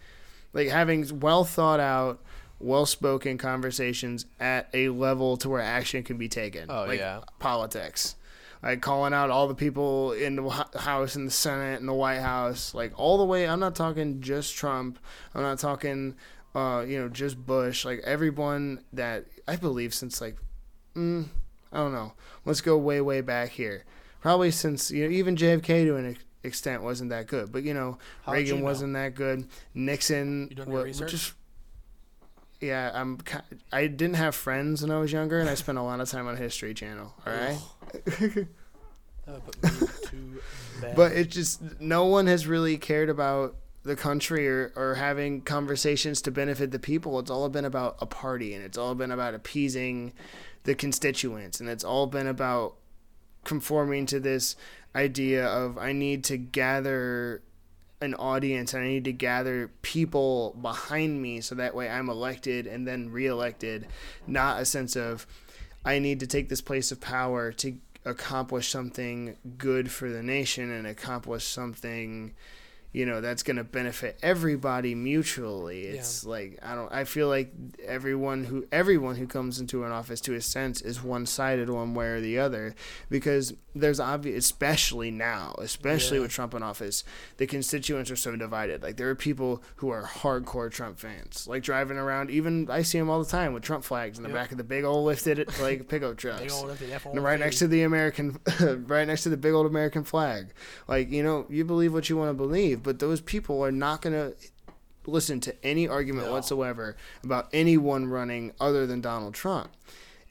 like having well thought out, well spoken conversations at a level to where action can be taken. Oh like yeah. politics. Like calling out all the people in the House and the Senate and the White House, like all the way. I'm not talking just Trump. I'm not talking, uh, you know, just Bush. Like everyone that I believe since like, mm, I don't know. Let's go way way back here. Probably since you know even JFK to an extent wasn't that good, but you know How'd Reagan you know? wasn't that good. Nixon You your wa- research? just yeah, I'm. I didn't have friends when I was younger, and I spent a lot of time on History Channel. All right. That would put me to bed. But it just no one has really cared about the country or, or having conversations to benefit the people. It's all been about a party and it's all been about appeasing the constituents. And it's all been about conforming to this idea of I need to gather an audience and I need to gather people behind me so that way I'm elected and then reelected, not a sense of I need to take this place of power to accomplish something good for the nation and accomplish something you know that's going to benefit everybody mutually it's like i don't i feel like everyone who everyone who comes into an office to a sense is one-sided one way or the other because there's obvious especially now especially Yeah. with trump in office the constituents are so divided like there are people who are hardcore trump fans like driving around even i see them all the time with trump flags in the Yep. back of the big old lifted like pickup trucks Big old empty and right next to the American, right next to the big old American flag. Like, you know, you believe what you want to believe, but those people are not going to listen to any argument No. whatsoever about anyone running other than Donald Trump.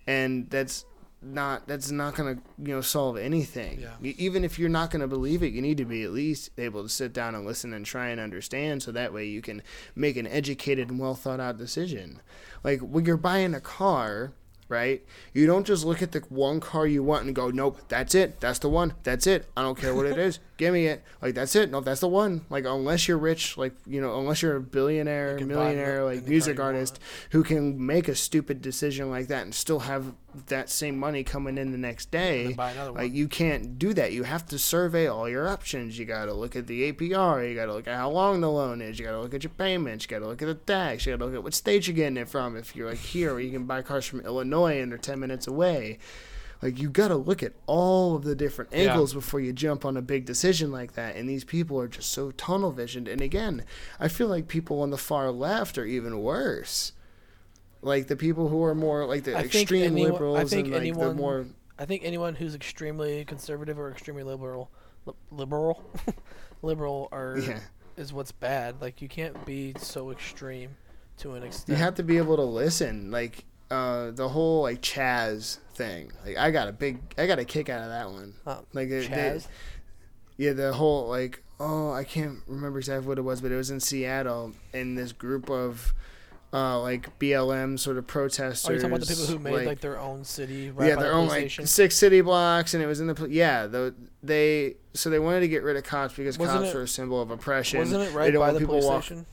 And that's not that's not going to, you know, solve anything. Yeah. Even if you're not going to believe it, you need to be at least able to sit down and listen and try and understand so that way you can make an educated and well thought out decision. Like when you're buying a car, right? You don't just look at the one car you want and go, nope, that's it. That's the one. That's it. I don't care what it is. Give me it. Like, that's it. No, that's the one. Like, unless you're rich, like, you know, unless you're a billionaire, You millionaire, like, music artist who can make a stupid decision like that and still have that same money coming in the next day. buy another one. Like, you can't do that. You have to survey all your options. You got to look at the APR. You got to look at how long the loan is. You got to look at your payments. You got to look at the tax. You got to look at what state you're getting it from. If you're like here, you can buy cars from Illinois and they're 10 minutes away. Like, you got to look at all of the different Yeah. angles before you jump on a big decision like that. And these people are just so tunnel visioned. And again, I feel like people on the far left are even worse. Like the people who are more like the I extreme anyone- I liberals think and like the anyone- more I think anyone who's extremely conservative or extremely liberal, li- liberal, liberal are yeah. is what's bad. Like you can't be so extreme to an extent. You have to be able to listen. Like uh, the whole like Chaz thing. Like I got a big, I got a kick out of that one. Uh, Like it- they- Chaz? yeah, the whole like oh I can't remember exactly what it was, but it was in Seattle, and this group of uh, like BLM sort of protesters. Are you talking about the people who made like, their own city right yeah, their the own like six city blocks, and it was in the yeah. The, they so they wanted to get rid of cops because Wasn't cops it- are a symbol of oppression. Wasn't it right by want the police walk- station?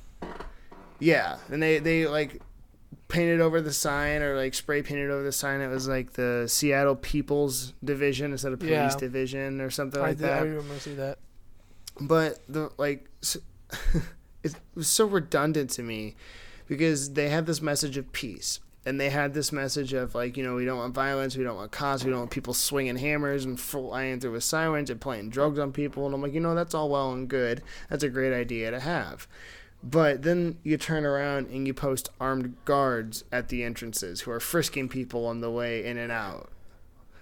Yeah, and they they like painted over the sign or like spray painted over the sign. It was like the Seattle People's Division instead of Police Yeah. Division or something I, like did, I that. remember see that. But the like, s it was so redundant to me because they had this message of peace. And they had this message of like, you know, we don't want violence, we don't want cops, we don't want people swinging hammers and flying through with sirens and playing drugs on people. And I'm like, you know, that's all well and good. That's a great idea to have. But then you turn around and you post armed guards at the entrances who are frisking people on the way in and out.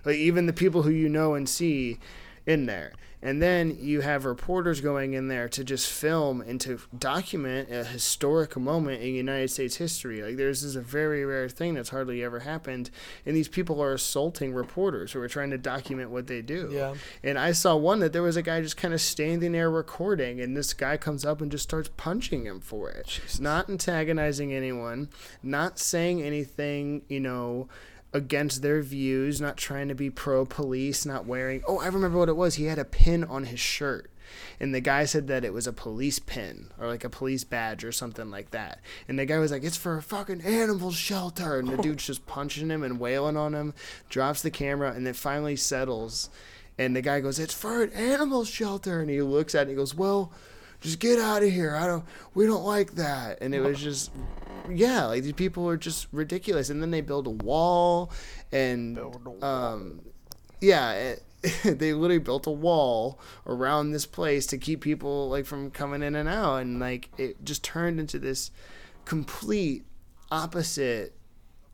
Like even the people who you know and see in there. And then you have reporters going in there to just film and to document a historic moment in United States history. Like there's this is a very rare thing that's hardly ever happened. And these people are assaulting reporters who are trying to document what they do. Yeah. And I saw one that there was a guy just kind of standing there recording, and this guy comes up and just starts punching him for it. Not antagonizing anyone, not saying anything, you know, against their views, not trying to be pro police, not wearing. Oh, I remember what it was. He had a pin on his shirt. And the guy said that it was a police pin or like a police badge or something like that. And the guy was like, it's for a fucking animal shelter. And the dude's just punching him and wailing on him, drops the camera, and then finally settles. And the guy goes, "It's for an animal shelter." And he looks at it and he goes, "Well, just get out of here. I don't. We don't like that." And it was just, yeah, like these people are just ridiculous. And then they build a wall, and um, yeah. It, they literally built a wall around this place to keep people like from coming in and out and like it just turned into this complete opposite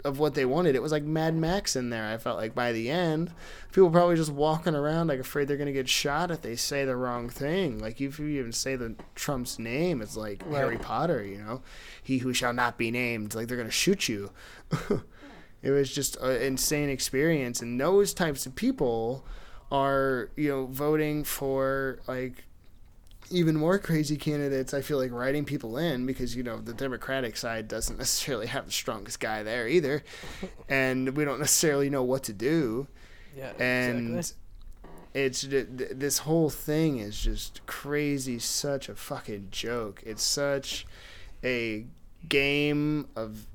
of what they wanted. It was like Mad Max in there. I felt like by the end, people probably just walking around like afraid they're gonna get shot if they say the wrong thing. Like if you even say the Trump's name, it's like Right. Harry Potter. You know, he who shall not be named. Like they're gonna shoot you. it was just an insane experience, and those types of people are you know voting for like even more crazy candidates, I feel like writing people in because you know the Democratic side doesn't necessarily have the strongest guy there either, and we don't necessarily know what to do, Yeah. and exactly. it's th- th- this whole thing is just crazy, such a fucking joke. It's such a game of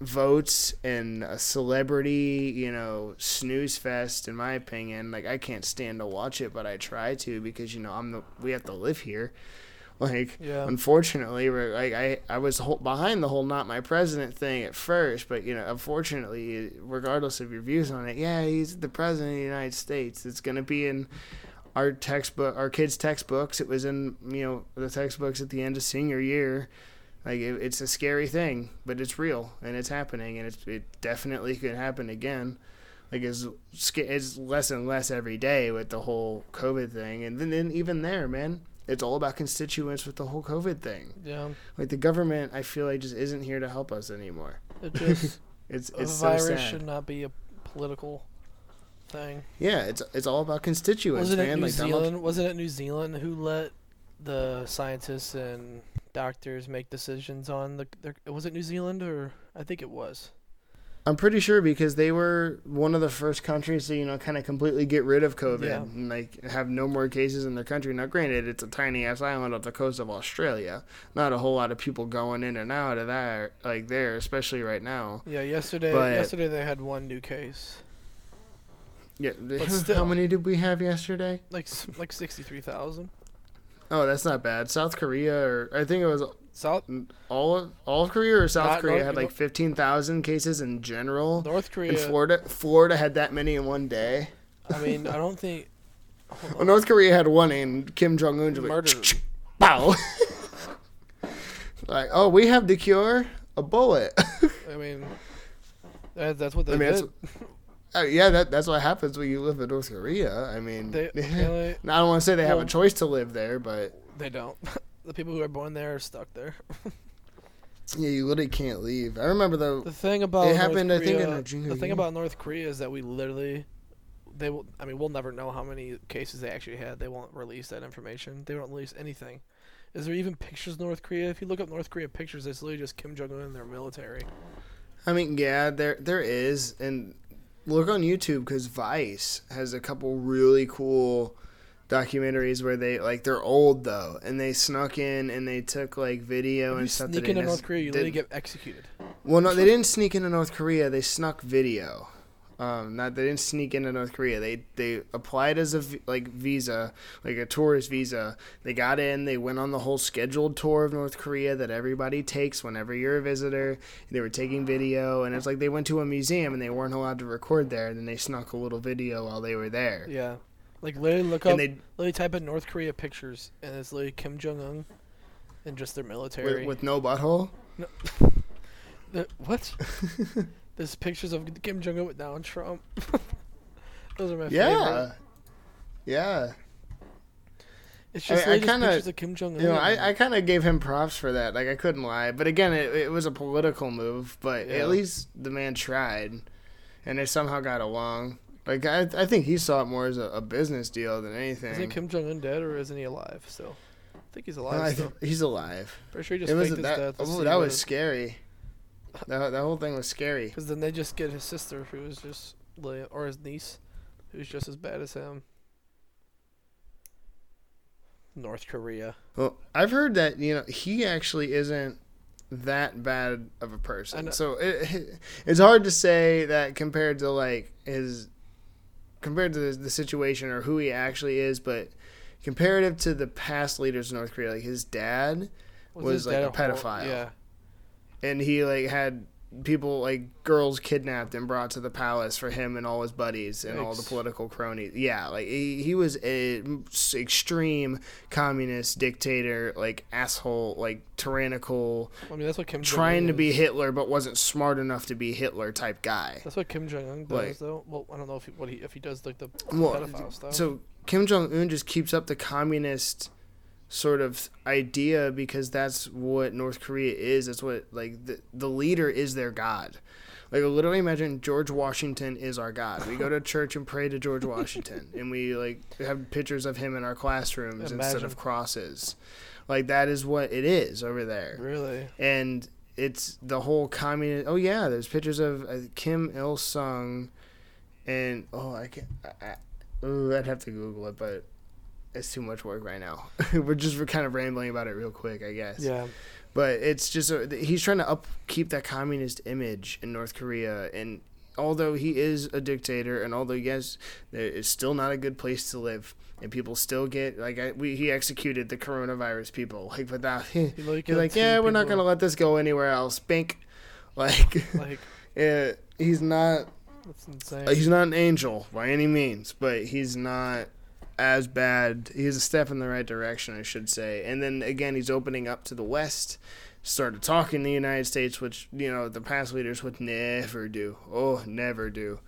votes and a celebrity, you know, snooze fest in my opinion. Like I can't stand to watch it, but I try to because you know I'm the we have to live here. Like Yeah. unfortunately, we're like I I was whole, behind the whole not my president thing at first, but you know, unfortunately, regardless of your views on it, yeah, he's the president of the United States. It's gonna be in our textbook, our kids' textbooks. It was in you know the textbooks at the end of senior year. Like it, it's a scary thing, but it's real and it's happening, and it's, it definitely could happen again. Like it's it's less and less every day with the whole COVID thing, and then, then even there, man, it's all about constituents with the whole COVID thing. Yeah. Like the government, I feel like just isn't here to help us anymore. It just It's a it's so virus sad. should not be a political thing. Yeah, it's it's all about constituents, Wasn't it. New like Donald- Zealand? Wasn't it New Zealand who let the scientists and doctors make decisions on the? Was it New Zealand or I think it was. I'm pretty sure because they were one of the first countries to you know kind of completely get rid of COVID Yeah. and like have no more cases in their country. Now, granted, it's a tiny ass island off the coast of Australia. Not a whole lot of people going in and out of that like there, especially right now. Yeah, yesterday. But- yesterday they had one new case, Yeah, But how many did we have yesterday? like like sixty three thousand. Oh, that's not bad. South Korea, or I think it was South all of, all of Korea or South Not Korea North- had like fifteen thousand cases in general. North And Korea. Florida, Florida had that many in one day. I mean, I don't think. Well. North Korea had one, and Kim Jong Un just Murder. like, pow. like, oh, we have the cure, a bullet. I mean, that, that's what they I mean, did. Uh, yeah, that that's what happens when you live in North Korea. I mean, They I don't want to say they have a choice to live there, but they don't. the people who are born there are stuck there. yeah, you literally can't leave. I remember though. The thing about It North happened, I think, in Korea- the thing year. about North Korea is that we literally, they will. I mean, we'll never know how many cases they actually had. They won't release that information. They won't release anything. Is there even pictures of North Korea? If you look up North Korea pictures, it's literally just Kim Jong Un and their military. I mean, yeah, there there is, and look on YouTube because Vice has a couple really cool documentaries where they like they're old though, and they snuck in and they took like video If you and stuff. sneak into North Korea, you literally get executed. Well, no, they didn't sneak into North Korea. They snuck video. Um, not they didn't sneak into North Korea. They they applied as a like visa, like a tourist visa. They got in. They went on the whole scheduled tour of North Korea that everybody takes whenever you're a visitor. They were taking video, and it's like they went to a museum and they weren't allowed to record there. And then they snuck a little video while they were there. Yeah, like literally look up, And they literally type in North Korea pictures, and it's literally Kim Jong Un and just their military. with no butthole. The- what? There's pictures of Kim Jong Un with Donald Trump. Those are my favorite. Yeah, yeah. It's just, I kinda- pictures of Kim Jong Un. You know, I, I kind of gave him props for that. Like, I couldn't lie. But again, it, it was a political move. But Yeah. at least the man tried. And they somehow got along. Like, I, I think he saw it more as a, a business deal than anything. Isn't Kim Jong Un dead or isn't he alive still? I think he's No, alive I still. he's alive. Pretty sure he just It was that. death. Oh, that was it- scary. That, that whole thing was scary. Because then they just get his sister, who is just, or his niece, who's just as bad as him. North Korea. Well, I've heard that you know he actually isn't that bad of a person. Uh, so it, it's hard to say that compared to like his compared to the, the situation or who he actually is, but comparative to the past leaders of North Korea, like his dad, Was his like dad a pedophile. Yeah. And he like had people like girls kidnapped and brought to the palace for him and all his buddies and all the political cronies. Yeah, like he, he was a extreme communist dictator, like asshole, like tyrannical, I mean, that's what Kim. trying to Jong-un be is. Hitler but wasn't smart enough to be Hitler type guy. That's what Kim Jong Un does, Like- though. Well, I don't know if he, what he if he does like the Well, pedophile stuff. So Kim Jong Un just keeps up the communist sort of idea because that's what North Korea is. That's what like the the leader is their god. Like literally imagine George Washington is our god. We go to church and pray to George Washington and we like have pictures of him in our classrooms instead of crosses. Like that is what it is over there really, and it's the whole communist. Oh yeah, there's pictures of uh, Kim Il Sung, and oh I can't. I, I, ooh, I'd have to Google it, but it's too much work right now. we're just we're kind of rambling about it real quick, I guess. yeah. But it's just uh, a, he's trying to upkeep that communist image in North Korea, and although he is a dictator, and although yes, it's still not a good place to live, and people still get like I, we, he executed the coronavirus people like without. He like, You're uh, like, yeah, we're not gonna let this go anywhere else. Bink, like, Like yeah, he's not. that's insane. He's not an angel by any means, but he's not as bad. He's a step in the right direction, I should say. And then again, he's opening up to the West. Started talking the United States, which you know the past leaders would never do. Oh, never do.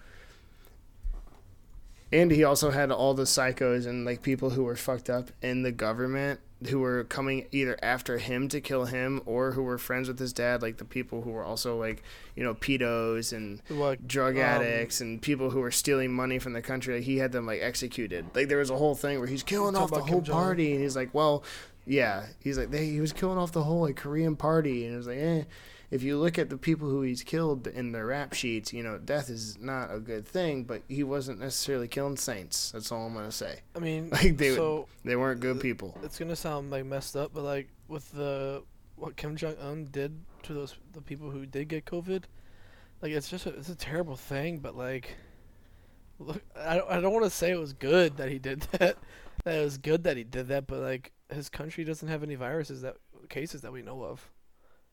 And he also had all the psychos and like people who were fucked up in the government who were coming either after him to kill him or who were friends with his dad, like the people who were also like, you know, pedos and like drug Um, addicts and people who were stealing money from the country. Like, he had them like executed. Like there was a whole thing where he's killing off the whole party, and he's like, well, yeah, he's like they, he was killing off the whole like Korean party, and it was like, eh. If you look at the people who he's killed in their rap sheets, you know, death is not a good thing, but he wasn't necessarily killing saints. That's all I'm gonna say. I mean, Like they so they weren't good uh, people. it's gonna sound like messed up, but like with the what Kim Jong Un did to those the people who did get COVID, like it's just a, it's a terrible thing. But like, look, I don't, I don't want to say it was good that he did that. That it was good that he did that, but like his country doesn't have any viruses that cases that we know of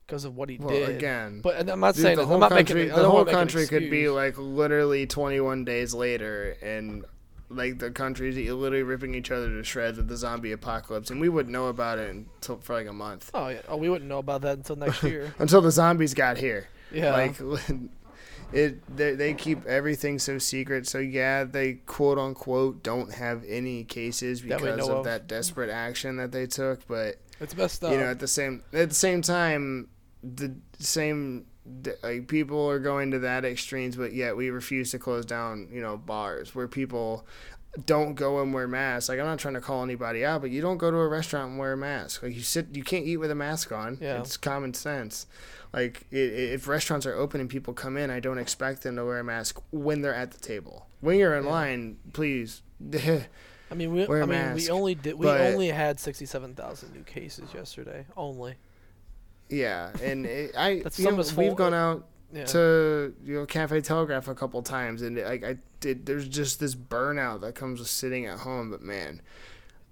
because of what he Well, did. again, But and I'm not Dude, saying the whole I'm not country, making the whole wanna make an country could be like literally 21 days later, and like the country's literally ripping each other to shreds with the zombie apocalypse, and we wouldn't know about it until for like a month Oh yeah. Oh, we wouldn't know about that until next year. until the zombies got here. Yeah. Like it, they, they keep everything so secret. So yeah, they quote unquote don't have any cases because of, of. that desperate action that they took, but it's messed up. you know at the same at the same time the same like people are going to that extremes but yet we refuse to close down you know bars where people don't go and wear masks like i'm not trying to call anybody out but you don't go to a restaurant and wear a mask like you sit you can't eat with a mask on Yeah. it's common sense like i- i if restaurants are open and people come in i don't expect them to wear a mask when they're at the table when you're in Yeah. line please I mean, we, I mean, mask, we only did. We but- only had sixty-seven thousand new cases yesterday. Only. Yeah and it, i That's you know, we've gone out Yeah. to you know Cafe Telegraph a couple times, and like I did, there's just this burnout that comes with sitting at home. But man,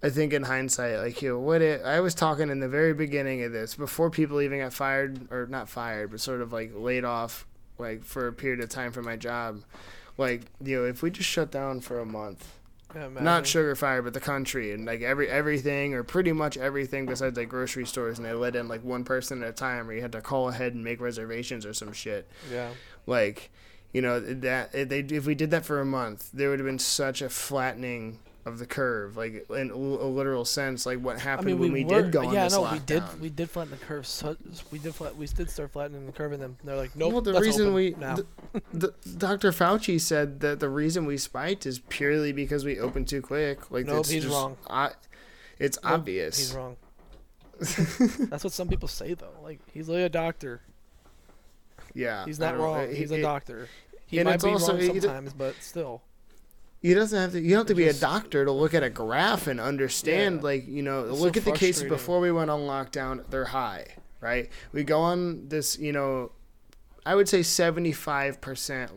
I think in hindsight, like you know, what it, I was talking in the very beginning of this, before people even got fired or not fired, but sort of like laid off, like for a period of time from my job. Like you know, if we just shut down for a month, not. Sugar Fire, but the country, and like every everything or pretty much everything besides like grocery stores, and they let in like one person at a time, or you had to call ahead and make reservations or some shit Yeah. like you know that if they if we did that for a month there would have been such a flattening of the curve like in a a literal sense like what I happened mean, when we, we, were, did go on yeah, this no, lockdown we did. We did flatten the curve. So we did. Flat, we did start flattening the curve, and then they're like, nope. well the reason we now. the, the, dr fauci said that the reason we spiked is purely because we opened too quick like Nope, it's he's just, wrong. I, it's Nope, obvious He's wrong. That's what some people say though. Like he's literally a doctor. yeah He's not wrong. it- He's a it- doctor. He might be also- wrong sometimes, but still. You doesn't have to. You don't have to be Just- a doctor to look at a graph and understand. Yeah. Like you know, It's look so at the cases before we went on lockdown. They're high, right? We go on this, you know, I would say 75%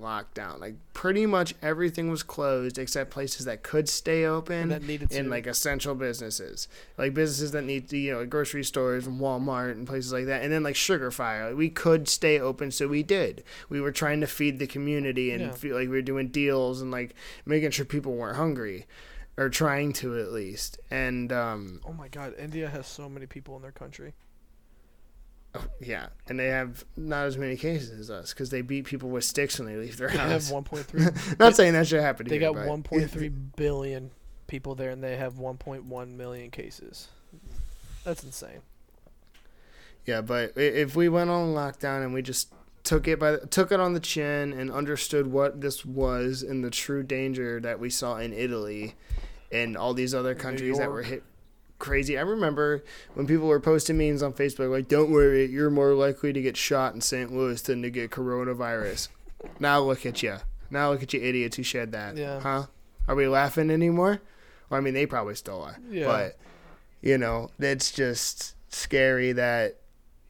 lockdown. Like pretty much everything was closed except places that could stay open And that needed to. and like essential businesses, like businesses that need to, you know, grocery stores and Walmart and places like that. And then like Sugar Fire, like, we could stay open, so we did. We were trying to feed the community and Yeah. feel like we were doing deals and like making sure people weren't hungry, or trying to at least. And um, oh my God, India has so many people in their country. Yeah, and they have not as many cases as us because they beat people with sticks when they leave their They have house. 1.3. Not saying that should happen. They here, got 1.3 billion people there, and they have 1.1 million cases. That's insane. Yeah, but if we went on lockdown and we just took it by took it on the chin and understood what this was and the true danger that we saw in Italy and all these other countries that were hit crazy. I remember when people were posting memes on Facebook like, "Don't worry, you're more likely to get shot in St. Louis than to get coronavirus." now look at you. Now look at you idiots who shared that. Yeah. Huh? Are we laughing anymore? Well, I mean, they probably still are. Yeah. But you know, it's just scary that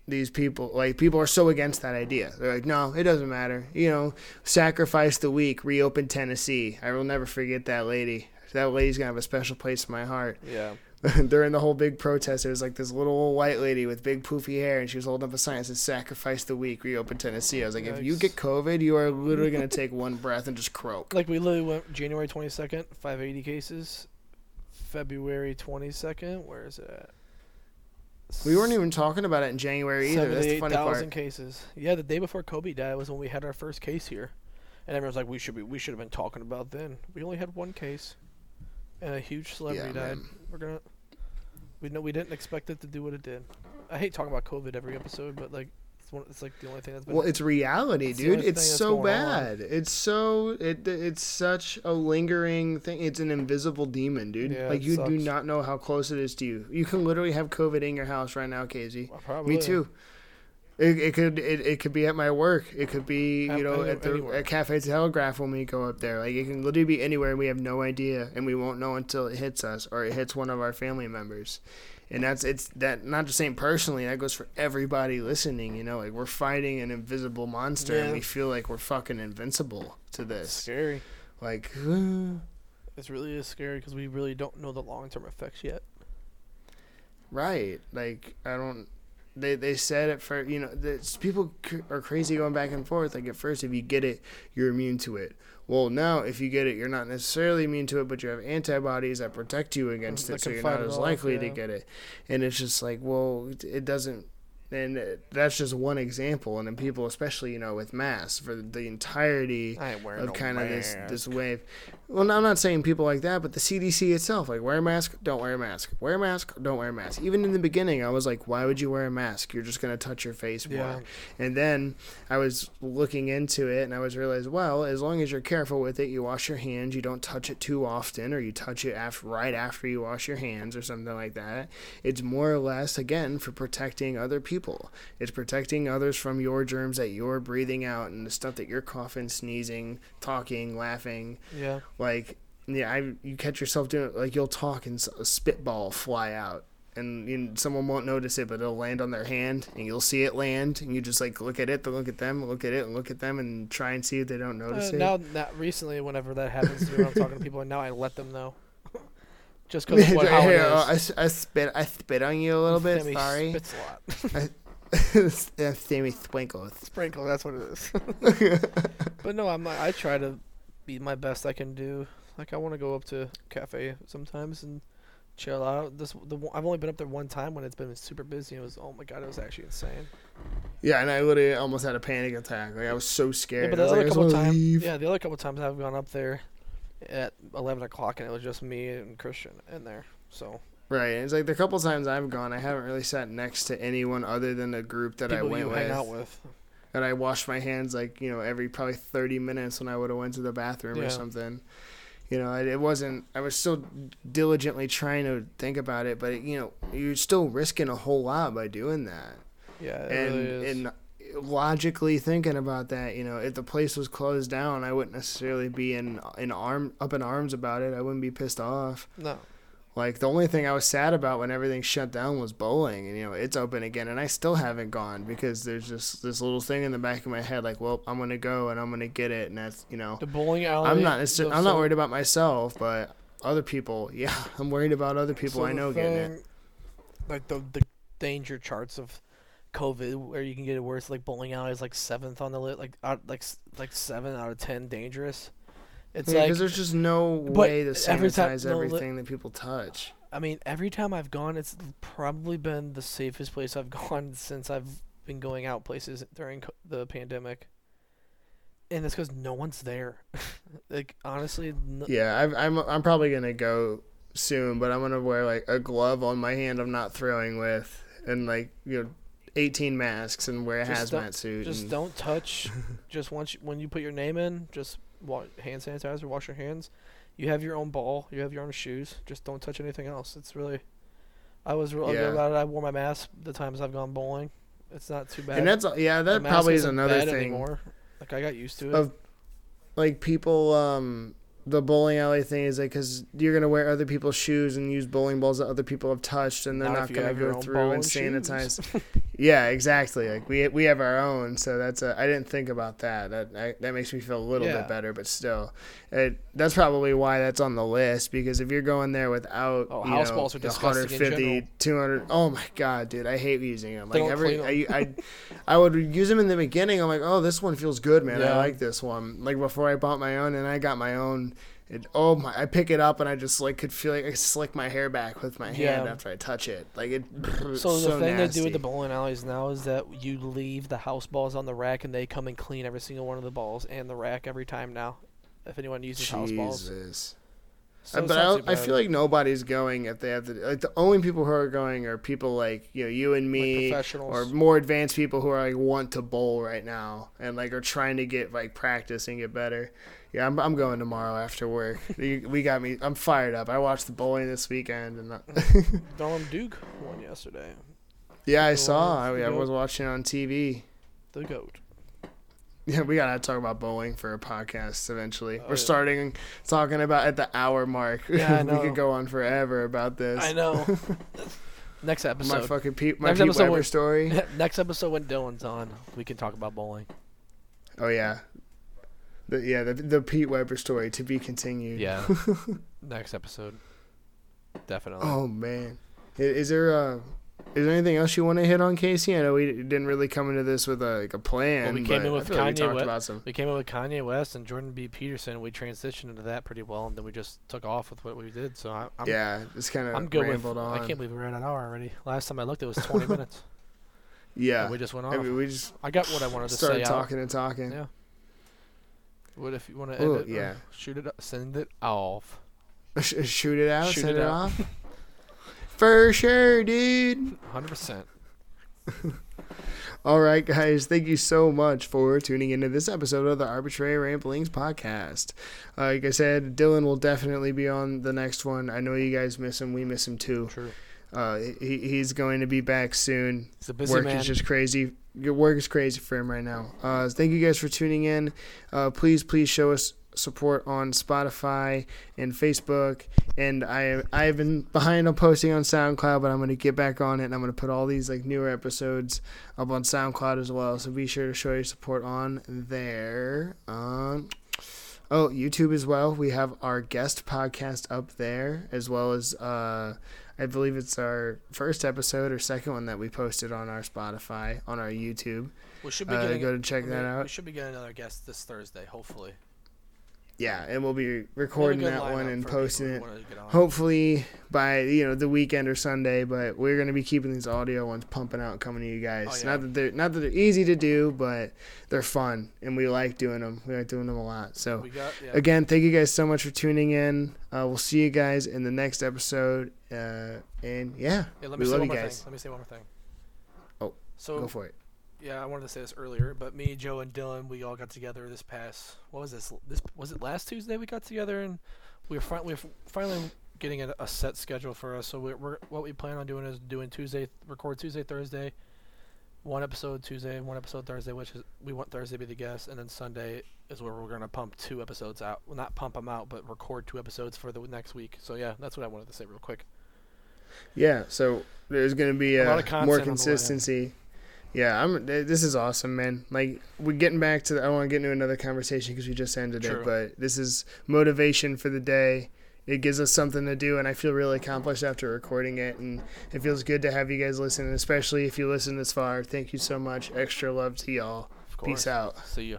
these people like people are so against that idea. They're like, no, it doesn't matter. You know, sacrifice the weak, reopen Tennessee. I will never forget that lady. That lady's gonna have a special place in my heart. Yeah. During the whole big protest, there was like this little old white lady with big poofy hair, and she was holding up a sign that said "Sacrifice the weak, reopen Tennessee." I was like, if you get COVID, you are literally gonna take one breath and just croak. Like we literally went January 22nd, 580 cases. February 22nd, where is it at? We weren't even talking about it in January either. That's the funny 78,000 part. cases. Yeah, the day before Kobe died was when we had our first case here, and everyone's like, "We should be, we should have been talking about then." We only had one case, and a huge celebrity Yeah, died. man. We're gonna, we know we didn't expect it to do what it did. I hate talking about COVID every episode, but like, it's one, it's like the only thing that's been. Well, it's reality, It's dude. It's so going on. bad. It's so it it's such a lingering thing. It's an invisible demon, dude. Yeah, like you do not know how close it is to you. You can literally have COVID in your house right now, Casey. Well, probably. Me too. It, it could it, it could be at my work. It could be At- you know at the anywhere. at Cafe Telegraph when we go up there. Like it can literally be anywhere. and We have no idea, and we won't know until it hits us or it hits one of our family members. And that's it's that not just saying personally. That goes for everybody listening. You know, like we're fighting an invisible monster, and we feel like we're fucking invincible to It's this. scary. Like, It's really is scary because we really don't know the long term effects yet. Right. Like I don't. They they said it for you know this, people are crazy going back and forth. Like at first, if you get it, you're immune to it. Well, now if you get it, you're not necessarily immune to it, but you have antibodies that protect you against it, so you're not as off, likely to get it. And it's just like, well, it- doesn't. And that's just one example. And then people, especially you know with masks for the entirety I ain't wearing of kind of this this wave. Well, I'm not saying people like that, but the CDC itself, like wear a mask, don't wear a mask, wear a mask, don't wear a mask. Even in the beginning, I was like, why would you wear a mask? You're just gonna touch your face more. Yeah. And then I was looking into it, and I was realized, well, as long as you're careful with it, you wash your hands, you don't touch it too often, or you touch it after right after you wash your hands, or something like that. It's more or less again for protecting other people. It's protecting others from your germs that you're breathing out and the stuff that you're coughing, sneezing, talking, laughing. Yeah. Like, yeah, I you catch yourself doing it, like you'll talk and a spitball fly out. And you someone won't notice it, but it'll land on their hand, and you'll see it land, and you just like look at it, then look at them, look at it, and look at them, and try and see if they don't notice Uh, it. now, not recently, whenever that happens to me, I'm talking to people, and now I let them know. Just because what, how it Here, is. oh, I, I spit, I spit on you a little bit. Sammy Sorry, spits a lot. yeah, Sammy Sprinkles. Sprinkle, that's what it is. but no, I'm I try to be my best I can do. Like I want to go up to cafe sometimes and chill out. This the I've only been up there one time when it's been super busy. It was oh my god, it was actually insane. Yeah, and I literally almost had a panic attack. Like I was so scared. Yeah, but the other like, couple times, yeah, the other couple times I've gone up there at eleven o'clock and it was just me and Christian in there. So Right. It's like the couple times I've gone, I haven't really sat next to anyone other than the group that people I went you with. hang out with. And I washed my hands like you know every probably thirty minutes when I would have went to the bathroom Yeah. or something. You know, it it wasn't. I was still diligently trying to think about it, but it, you know, you're still risking a whole lot by doing that. Yeah, it and really is. and logically thinking about that, you know, if the place was closed down, I wouldn't necessarily be in in arm up in arms about it. I wouldn't be pissed off. no, Like the only thing I was sad about when everything shut down was bowling, and you know it's open again, and I still haven't gone because there's just this little thing in the back of my head, like, well, I'm gonna go and I'm gonna get it, and that's you know, The bowling alley. I'm not it's the- I'm not worried about myself, but other people, yeah, I'm worried about other people so I the know getting it. Like the the danger charts of COVID, where you can get it worse. Like bowling alley is like seventh on the list, like out, like like seven out of ten dangerous. It's Yeah, like because there's just no way to every time- sanitize no, everything that people touch. I mean, every time I've gone, it's probably been the safest place I've gone since I've been going out places during the pandemic. And it's because no one's there. like honestly, no, Yeah, I've, I'm I'm probably gonna go soon, but I'm gonna wear like a glove on my hand I'm not throwing with, and like you know, 18 masks and wear a Just hazmat suit. just and, don't touch. just once you, when you put your name in, just wa- hand sanitizer, wash your hands. You have your own ball. You have your own shoes. Just don't touch anything else. It's really. I was really Yeah. about it. I wore my mask the times I've gone bowling. It's not too bad. and that's yeah, that probably is another thing. Anymore. Like I got used to it. Of- Like people, um, the bowling alley thing is like because you're gonna wear other people's shoes and use bowling balls that other people have touched, and they're Not not, gonna go through and sanitize. yeah, exactly. Like we we have our own, so that's a, I didn't think about that. That I, that makes me feel a little Yeah. bit better, but still, it, that's probably why that's on the list because if you're going there without Oh, you house know, balls are disgusting in 150, general. 200 oh my god, dude, I hate using them. Like don't every I, I I would use them in the beginning. I'm like, oh, this one feels good, man. I like this one. Like before I bought my own, and I got my own. It, oh my! I pick it up and I just like could feel like I slick my hair back with my hand Yeah. after I touch it. Like it. So so the thing they do with the bowling alleys now is that you leave the house balls on the rack and they come and clean every single one of the balls and the rack every time now. If anyone uses house balls, Jesus. so but I, I feel like nobody's going if they have to. Like the only people who are going are people like you know you and Like me, professionals. or more advanced people who are like want to bowl right now and like are trying to get like practice and get better. Yeah, I'm, I'm going tomorrow after work. we, got me. I'm fired up. I watched the bowling this weekend and. uh, Donald Duke won yesterday. yeah, I saw. I, I was watching on TV. The goat. Yeah, we gotta talk about bowling for a podcast eventually. Oh, We're yeah. starting talking about at the hour mark. Yeah, I know. we could go on forever about this. I know. Next episode, My fucking Pete, my Next Pete Weber story. Next episode when Dylan's on, we can talk about bowling. Oh yeah, the yeah the the Pete Weber story to be continued. Yeah. Next episode. Definitely. Oh man, is there uh is there anything else you want to hit on, Casey? I know we didn't really come into this with a like a plan. Well, we came but in with feel like we Kanye West. We came in with Kanye West and Jordan B. Peterson. And we transitioned into that pretty well, and then we just took off with what we did. So I, I'm, yeah, just kind of I'm good with. on. I can't believe we're at an hour already. Last time I looked, it was 20 minutes. yeah, And we just went off. I mean, we just I got what I wanted to started say out. talking and talking. Yeah. What if you want to end it? yeah. Shoot it. Send it off. Shoot it out, Shoot send it it, off. For sure, dude. 100. percent All right, guys. Thank you so much for tuning into this episode of the Arbitrary Ramblings podcast. Uh, like I said, Dylan will definitely be on the next one. I know you guys miss him. We miss him too. True. Uh, he, he's going to be back soon. He's a busy work man. is just crazy. Your work is crazy for him right now. Uh, thank you guys for tuning in. Uh, please, please show us support on Spotify and Facebook. And I I have been behind on posting on SoundCloud, but I'm gonna get back on it. and I'm gonna put all these like newer episodes up on SoundCloud as well. So be sure to show your support on there. Um, oh, YouTube as well. We have our guest podcast up there as well as uh. I believe it's our first episode or second one that we posted on our Spotify, on our YouTube. we should be Uh, getting. go to check I that out. We should be getting another guest this Thursday, hopefully. Yeah, and we'll be We recording that one and posting it who wanna get on. hopefully by you know the weekend or Sunday. But we're gonna be keeping these audio ones pumping out, coming to you guys. Oh, yeah. Not that they're not that they're easy to do, but they're fun, and we like doing them. We like doing them a lot. So got. Yeah. again, thank you guys so much for tuning in. Uh, we'll see you guys in the next episode. Uh, and yeah, Yeah, let we me say love one you more guys. thing. Let me say one more thing. Oh, so go for it. Yeah, I wanted to say this earlier, but me, Joe, and Dylan, we all got together this past. What was this? This was it last Tuesday we got together, and we were fin- we were finally getting a, a set schedule for us. So we're, we're what we plan on doing is doing Tuesday, record Tuesday, Thursday, one episode Tuesday and one episode Thursday, which is we want Thursday to be the guest, and then Sunday is where we're gonna pump two episodes out. Well, not pump them out, but record two episodes for the next week. So yeah, that's what I wanted to say real quick. Yeah, so there's gonna be A uh, lot of more consistency. Yeah, I'm. This is awesome, man. Like we're getting back to. The, I want to get into another conversation because we just ended True. it, but this is motivation for the day. It gives us something to do, and I feel really accomplished after recording it. And it feels good to have you guys listen, and especially if you listen this far. Thank you so much. Extra love to y'all. Of course. Peace out. See you.